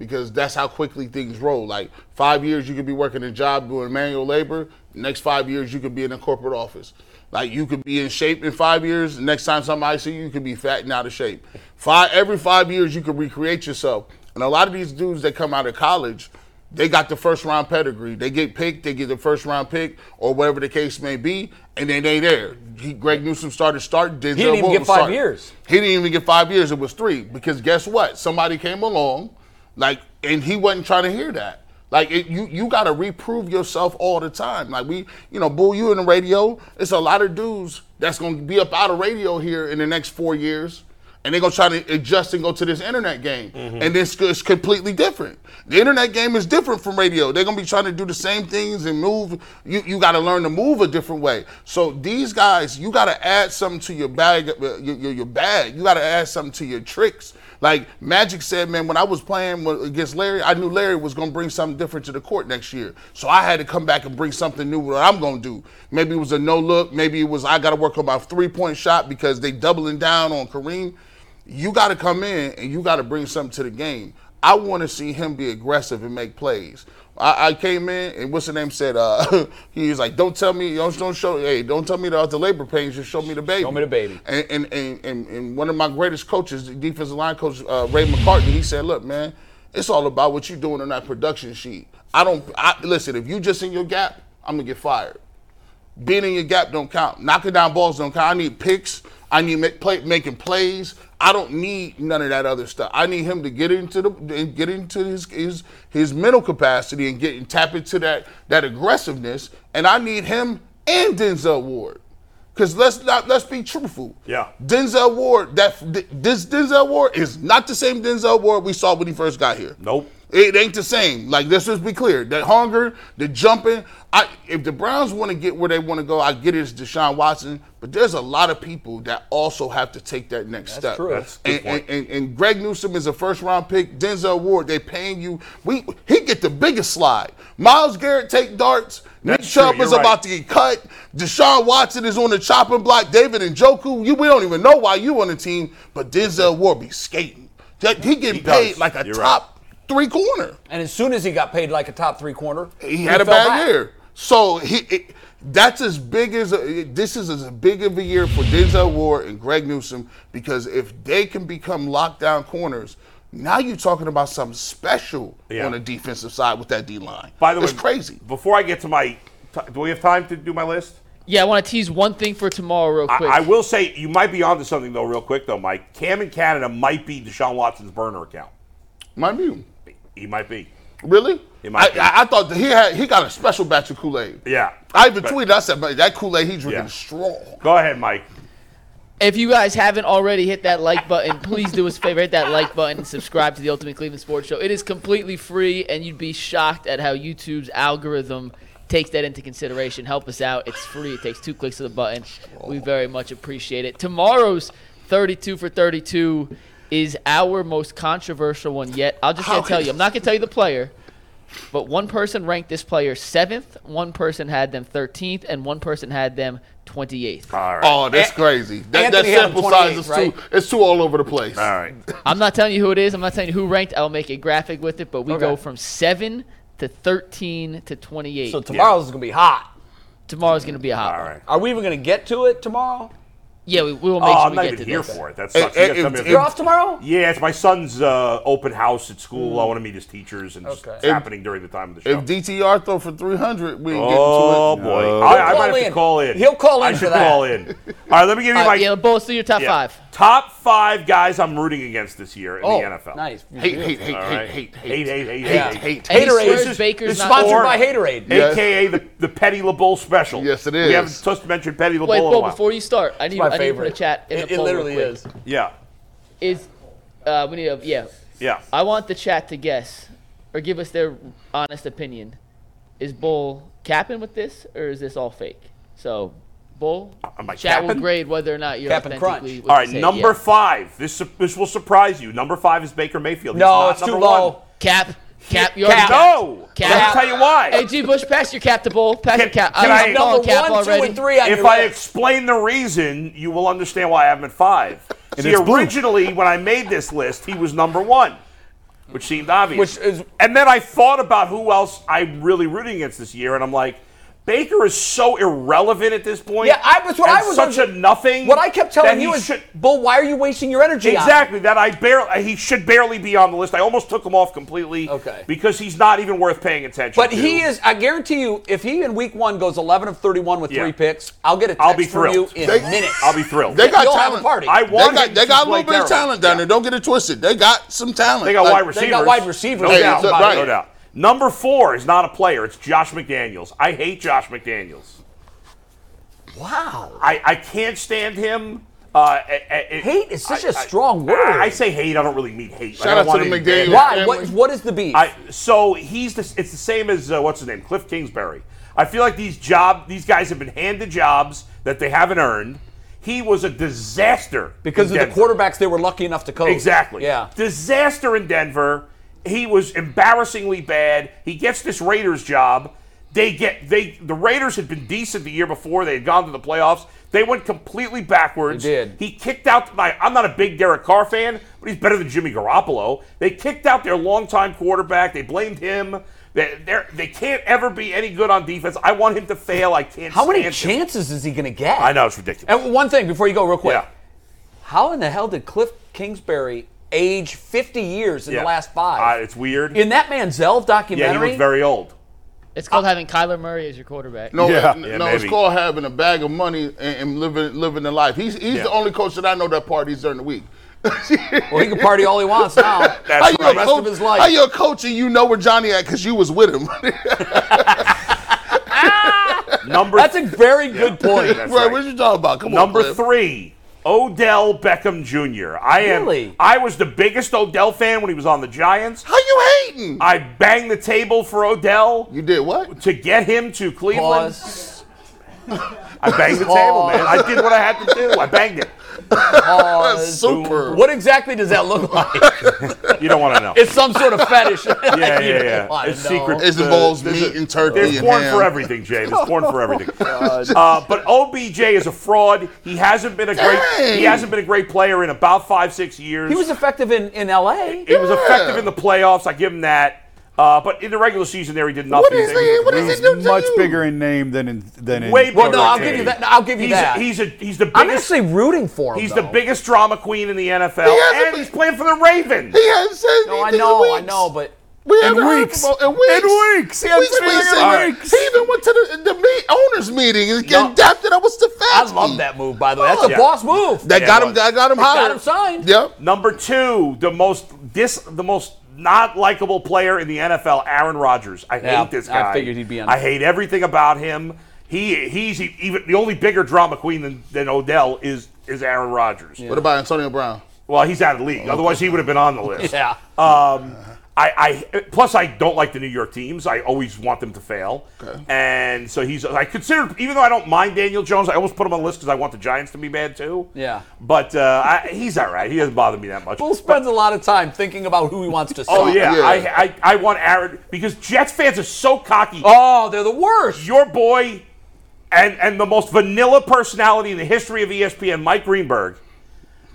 Because that's how quickly things roll. Like five years, you could be working a job doing manual labor. Next five years, you could be in a corporate office. Like you could be in shape in five years. Next time somebody see you, you could be fat and out of shape. Five every five years, you could recreate yourself. And a lot of these dudes that come out of college, they got the first round pedigree. They get picked, they get the first round pick, or whatever the case may be, and then they there. He, Greg Newsome started starting. Denzel didn't even Ward get five starting. years. He didn't even get five years. It was three because guess what? Somebody came along, like, and he wasn't trying to hear that. Like it, you, you got to reprove yourself all the time. Like we, you know, bull you in the radio. It's a lot of dudes that's gonna be up out of radio here in the next four years, and they're gonna try to adjust and go to this internet game, and this is completely different. The internet game is different from radio. They're gonna be trying to do the same things and move. You, you got to learn to move a different way. So these guys, you got to add something to your bag, uh, your, your, your bag. You got to add something to your tricks. Like Magic said, man, when I was playing against Larry, I knew Larry was going to bring something different to the court next year. So I had to come back and bring something new what I'm going to do. Maybe it was a no look. Maybe it was I got to work on my three point shot because they doubling down on Kareem. You got to come in and you got to bring something to the game. I want to see him be aggressive and make plays. I, I came in and what's the name said? Uh, [laughs] he was like, "Don't tell me, don't, don't show, hey, don't tell me about the labor pains. Just show me the baby. Show me the baby. And and, and, and, and one of my greatest coaches, the defensive line coach uh, Ray McCartney, he said, "Look, man, it's all about what you're doing on that production sheet. I don't I, listen. If you just in your gap, I'm gonna get fired. Being in your gap don't count. Knocking down balls don't count. I need picks. I need make play, making plays. I don't need none of that other stuff. I need him to get into the and get into his his his mental capacity and get and tap into that that aggressiveness. And I need him and Denzel Ward Because let's not let's be truthful. Yeah. Denzel Ward, that this Denzel Ward is not the same Denzel Ward we saw when he first got here. Nope. It ain't the same. Like let's just be clear. That hunger, the jumping. I if the Browns want to get where they want to go, I get it. It's Deshaun Watson, but there's a lot of people that also have to take that next step. true. That's a good and, point. and, and, and Greg Newsome is a first round pick. Denzel Ward, they paying you. We he get the biggest slide. Myles Garrett take darts. Nick Chubb is right. about to get cut. Deshaun Watson is on the chopping block. David Njoku, you we don't even know why you on the team, but Denzel Ward be skating. He getting He does. paid like a You're right. Top three corner. And as soon as he got paid like a top three corner, He had a bad back. year. So he it, that's as big as a, this is as big of a year for Denzel Ward and Greg Newsome because if they can become lockdown corners, now you're talking about something special Yeah. on the defensive side with that D line. By the it's way, crazy. Before I get to my, do we have time to do my list? Yeah, I want to tease one thing for tomorrow, real I, quick. I will say you might be onto something though, real quick though, Mike. Cam in Canada might be Deshaun Watson's burner account. Might be. He might be. Really? It might I, be. I, I thought that he had he got a special batch of Kool Aid. Yeah. I even But- tweeted. I said, "Man, that Kool Aid he drinking Yeah. strong." Go ahead, Mike. If you guys haven't already hit that like button, please do us a favor, hit that like button and subscribe to the Ultimate Cleveland Sports Show. It is completely free, and you'd be shocked at how YouTube's algorithm takes that into consideration. Help us out. It's free. It takes two clicks of the button. We very much appreciate it. Tomorrow's 32 for 32 is our most controversial one yet. I'll just gonna tell you. I'm not gonna tell you the player. But one person ranked this player seventh, one person had them 13th, and one person had them 28th. All right. Oh, that's An- crazy. That, that Anthony had him sample size 28, is right? too. It's too all over the place. All right. I'm not telling you who it is. I'm not telling you who ranked. I'll make a graphic with it, but we Okay. go from 7 to 13 to 28. So tomorrow's gonna be hot. Tomorrow's going to be a hot All one. Are we even gonna get to it tomorrow? Yeah, we, we will make Oh, sure I'm we not get even to here this. for it. That Hey, sucks. You hey, gotta tell me if- if- You're off tomorrow? Yeah, it's my son's uh, open house at school. I want to meet his teachers, and Okay. it's happening during the time of the show. If DTR throw for 300, we ain't oh getting to it. Oh, boy, No. I, I He'll might call have to in. call in. He'll call in I for should call in. All right, let me give you All my right, yeah, Bulls, do your top yeah. five. Top five guys I'm rooting against this year in Oh, the NFL. nice. Hate, hate, hate, All hate, right. hate, hate, hate, hate, Yeah. hate, hate. hate. And he Haterade. swears Baker's It's not sponsored Or- by Haterade. Yes. AKA the, the Petty LeBeau special. Yes, it We is. haven't just mentioned Petty LeBeau Wait, in a Bull, while. before you start, I need, my I need to put a favorite. chat in It, the it poll real literally quick. is. Yeah, Is, uh, we need a, yeah. yeah. I want the chat to guess or give us their honest opinion. Is Bull capping with this, or is this all fake? So, Bull, Am I chat will capping? grade whether or not you're Cap and authentically. crunch. what All you right, say. number Yeah. five. This su- this will surprise you. Number five is Baker Mayfield. He's No, not it's too number low. one. Cap, cap, you're Cap. No, Cap. let me tell you why. Hey, G. Bush, pass your cap to Bull. Pass Can- your cap. can I'm I- calling Number cap one, two, and three on if your I list. explain the reason, you will understand why I have him at five. [laughs] See, it's blue. originally when I made this list, he was number one, which seemed obvious. Which is- and then I thought about who else I'm really rooting against this year, and I'm like, Baker is so irrelevant at this point. Yeah, I was what I was such a nothing. What I kept telling you is, should, Bull, why are you wasting your energy on? Exactly. That I barely. Uh, he should barely be on the list. I almost took him off completely. Okay. Because he's not even worth paying attention. But to. he is, I guarantee you, if he in week one goes 11 of 31 with Yeah. three picks, I'll get a text I'll be from you thrilled. in They- minutes. I'll be thrilled. They got You'll a talent. party. I They want got, they got a little bit of talent down Yeah. there. Don't get it twisted. They got some talent. They got Like, wide receivers. They got wide receivers. No Hey, doubt. look, about it, right. No doubt. Number four is not a player. It's Josh McDaniels. I hate Josh McDaniels. Wow. I, I can't stand him. Uh, it- it- Hate is such a a strong word. I, I say hate. I don't really mean hate. Shout I out to the McDaniels. Why? What, what is the beef? I so he's the, it's the same as uh, what's his name, Cliff Kingsbury. I feel like these job these guys have been handed jobs that they haven't earned. He was a disaster because in of the quarterbacks they were lucky enough to coach. Exactly. Yeah. Disaster in Denver. He was embarrassingly bad. He gets this Raiders job. They get they the Raiders had been decent the year before. They had gone to the playoffs. They went completely backwards. They did. He kicked out my I'm not a big Derek Carr fan, but he's better than Jimmy Garoppolo. They kicked out their longtime quarterback. They blamed him. They they're, they can't ever be any good on defense. I want him to fail. I can't How many stand him. chances is he going to get? I know it's ridiculous. And one thing before you go, real quick. Yeah. How in the hell did Cliff Kingsbury age 50 years in Yeah. the last five? Uh, it's weird. in that Manziel documentary. yeah, he looks very old. It's called having Kyler Murray as your quarterback. No, Yeah. n- Yeah, no, it's called having a bag of money and, and living living the life. He's he's Yeah. the only coach that I know that parties during the week. well, he can party all he wants now. [laughs] That's how you right. a rest coach, of his life. How you a coach and you know where Johnny at because you was with him? [laughs] Number That's a very good point. That's Right, right. what you talking about? Come Number on, Cliff. three, Odell Beckham Jr. I am. Really? I was the biggest Odell fan when he was on the Giants. How you hating? I banged the table for Odell You did what? to get him to Cleveland. Pause. I banged the table, man. I did what I had to do. I banged it. Pause. [laughs] Super. What exactly does that look like? You don't want to know. it's some sort of fetish. [laughs] yeah, yeah, [laughs] yeah. wanna It's know. secret. It involves there's meat and turkey There's and porn ham. for everything, Jay. There's porn for everything. Uh, but OBJ is a fraud. He hasn't been a great. Dang. He hasn't been a great player in about five, six years. He was effective in, in L.A. He was effective in the playoffs. I give him that. Uh, but in the regular season, there he did nothing. What is he? What is he doing to Much you? bigger in name than in than in. Way Well, no, I'll give you that. I'll give you he's that. A, he's a he's the I'm biggest. actually rooting for him. He's though. the biggest drama queen in the NFL, hasn't and he's playing for the Ravens. He hasn't said No, I know, in I know, but We haven't heard weeks. from him in weeks. In weeks. He Weeks, been weeks, in weeks. weeks. He even went to the, the meet, owners meeting and, No. and dapped it up with I love that move. By the way, that's a Yeah. boss move. That Yeah, got him. That got him hired. got him signed. Yep. Number two, the most dis, the most not likable player in the NFL, Aaron Rodgers. I hate Yeah, this I figured he'd be on I hate everything about him. He he's even the only bigger drama queen than, than Odell is is Aaron Rodgers. What about Antonio Brown? Well, he's out of the league. Otherwise, he would have been on the [laughs] list. Yeah. Um, I, I plus I don't like the New York teams. I always want them to fail. Okay. And so he's. I consider even though I don't mind Daniel Jones, I always put him on the list because I want the Giants to be bad too. Yeah. But uh, I, he's all right. He doesn't bother me that much. Bull spends a lot of time thinking about who he wants to Oh sign. yeah, Yeah. I, I I want Aaron because Jets fans are so cocky. Oh, they're the worst. Your boy, and and the most vanilla personality in the history of ESPN, Mike Greenberg.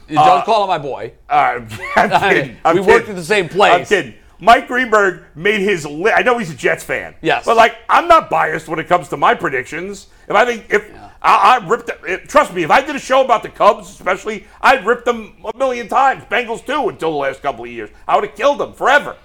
Don't call him my boy. Uh, [laughs] I'm kidding. I'm we worked at the same place. I'm kidding. Mike Greenberg made his. Li- I know he's a Jets fan. Yes. But like, I'm not biased when it comes to my predictions. If I think if I, I ripped, it, trust me, if I did a show about the Cubs, especially, I'd rip them a million times. Bengals too, until the last couple of years. I would have killed them forever.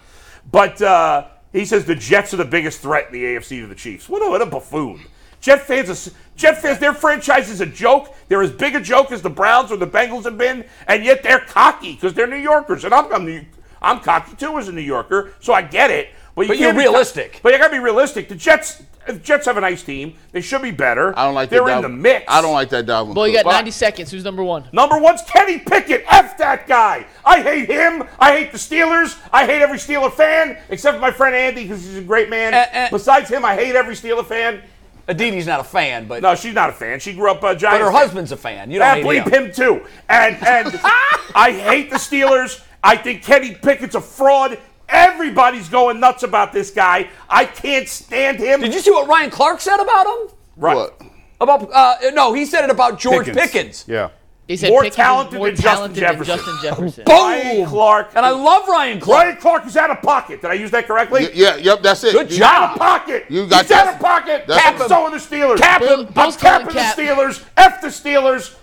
But uh, he says the Jets are the biggest threat in the AFC to the Chiefs. What a, what a buffoon. Jet fans, are, Jet fans, their franchise is a joke. They're as big a joke as the Browns or the Bengals have been, and yet they're cocky because they're New Yorkers, and I'm, I'm, New- I'm cocky too as a New Yorker, so I get it. But, you But you're can't be co- realistic. but you gotta be realistic. The Jets, the Jets have a nice team. They should be better. I don't like They're that. in the mix. I don't like that Dalvin. Well, you Cook. got 90 seconds. Who's number one? Number one's Kenny Pickett. F that guy. I hate him. I hate the Steelers. I hate every Steeler fan except for my friend Andy because he's a great man. Eh, eh. Besides him, I hate every Steeler fan. Aditi's not a fan, but No, she's not a fan. She grew up a Giants. but her husband's a fan. You don't I hate bleep him. him too. And and [laughs] I hate the Steelers. I think Kenny Pickett's a fraud. Everybody's going nuts about this guy. I can't stand him. Did you see what Ryan Clark said about him? Right. What? About uh, no, he said it about George Pickens. Pickens. Yeah. He said More Pickens talented more than Justin talented Jefferson. than Justin [laughs] Jefferson. Ryan Clark. And I love Ryan Clark. Ryan Clark is out of pocket. Did I use that correctly? Y- Yeah, yep, that's it. Good You- job. Out of pocket. You got He's that. out of pocket. That's- and Cap so are the Steelers. Cap Bill- him. I'm Bill's capping calling the Steelers. F the Steelers.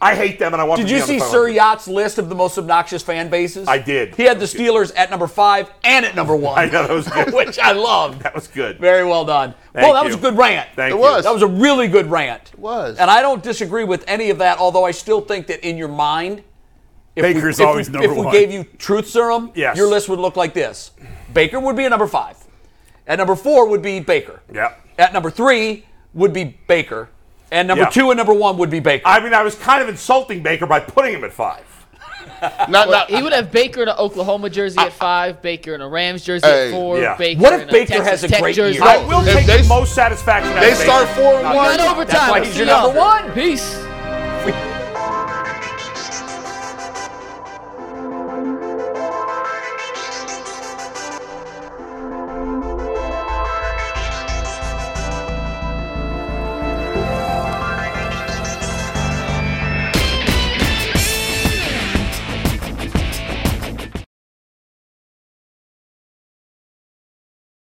I hate them, and I want. Did them you to see Sir phone. Yacht's list of the most obnoxious fan bases? I did. He had the Steelers at number five and at number one. [laughs] I know that was [laughs] good. which I loved. That was good. Very well done. Thank well, that you. was a good rant. Thank It you. was. That was a really good rant. It was. And I don't disagree with any of that, although I still think that in your mind, if Baker's we, if always we, number if we gave you truth serum, Yes. your list would look like this. Baker would be a number five. At number four would be Baker. Yep. At number three would be Baker. And number Yep. two and number one would be Baker. I mean, I was kind of insulting Baker by putting him at five. [laughs] Not, not, He would have Baker in an Oklahoma jersey at five, Baker in a Rams jersey Hey. at four, Yeah. Baker What if in a Baker Texas has a Tech great jersey. year? I will If take they- the most satisfaction. out they start four and Not one. Not overtime. That's why he's your number one. Peace.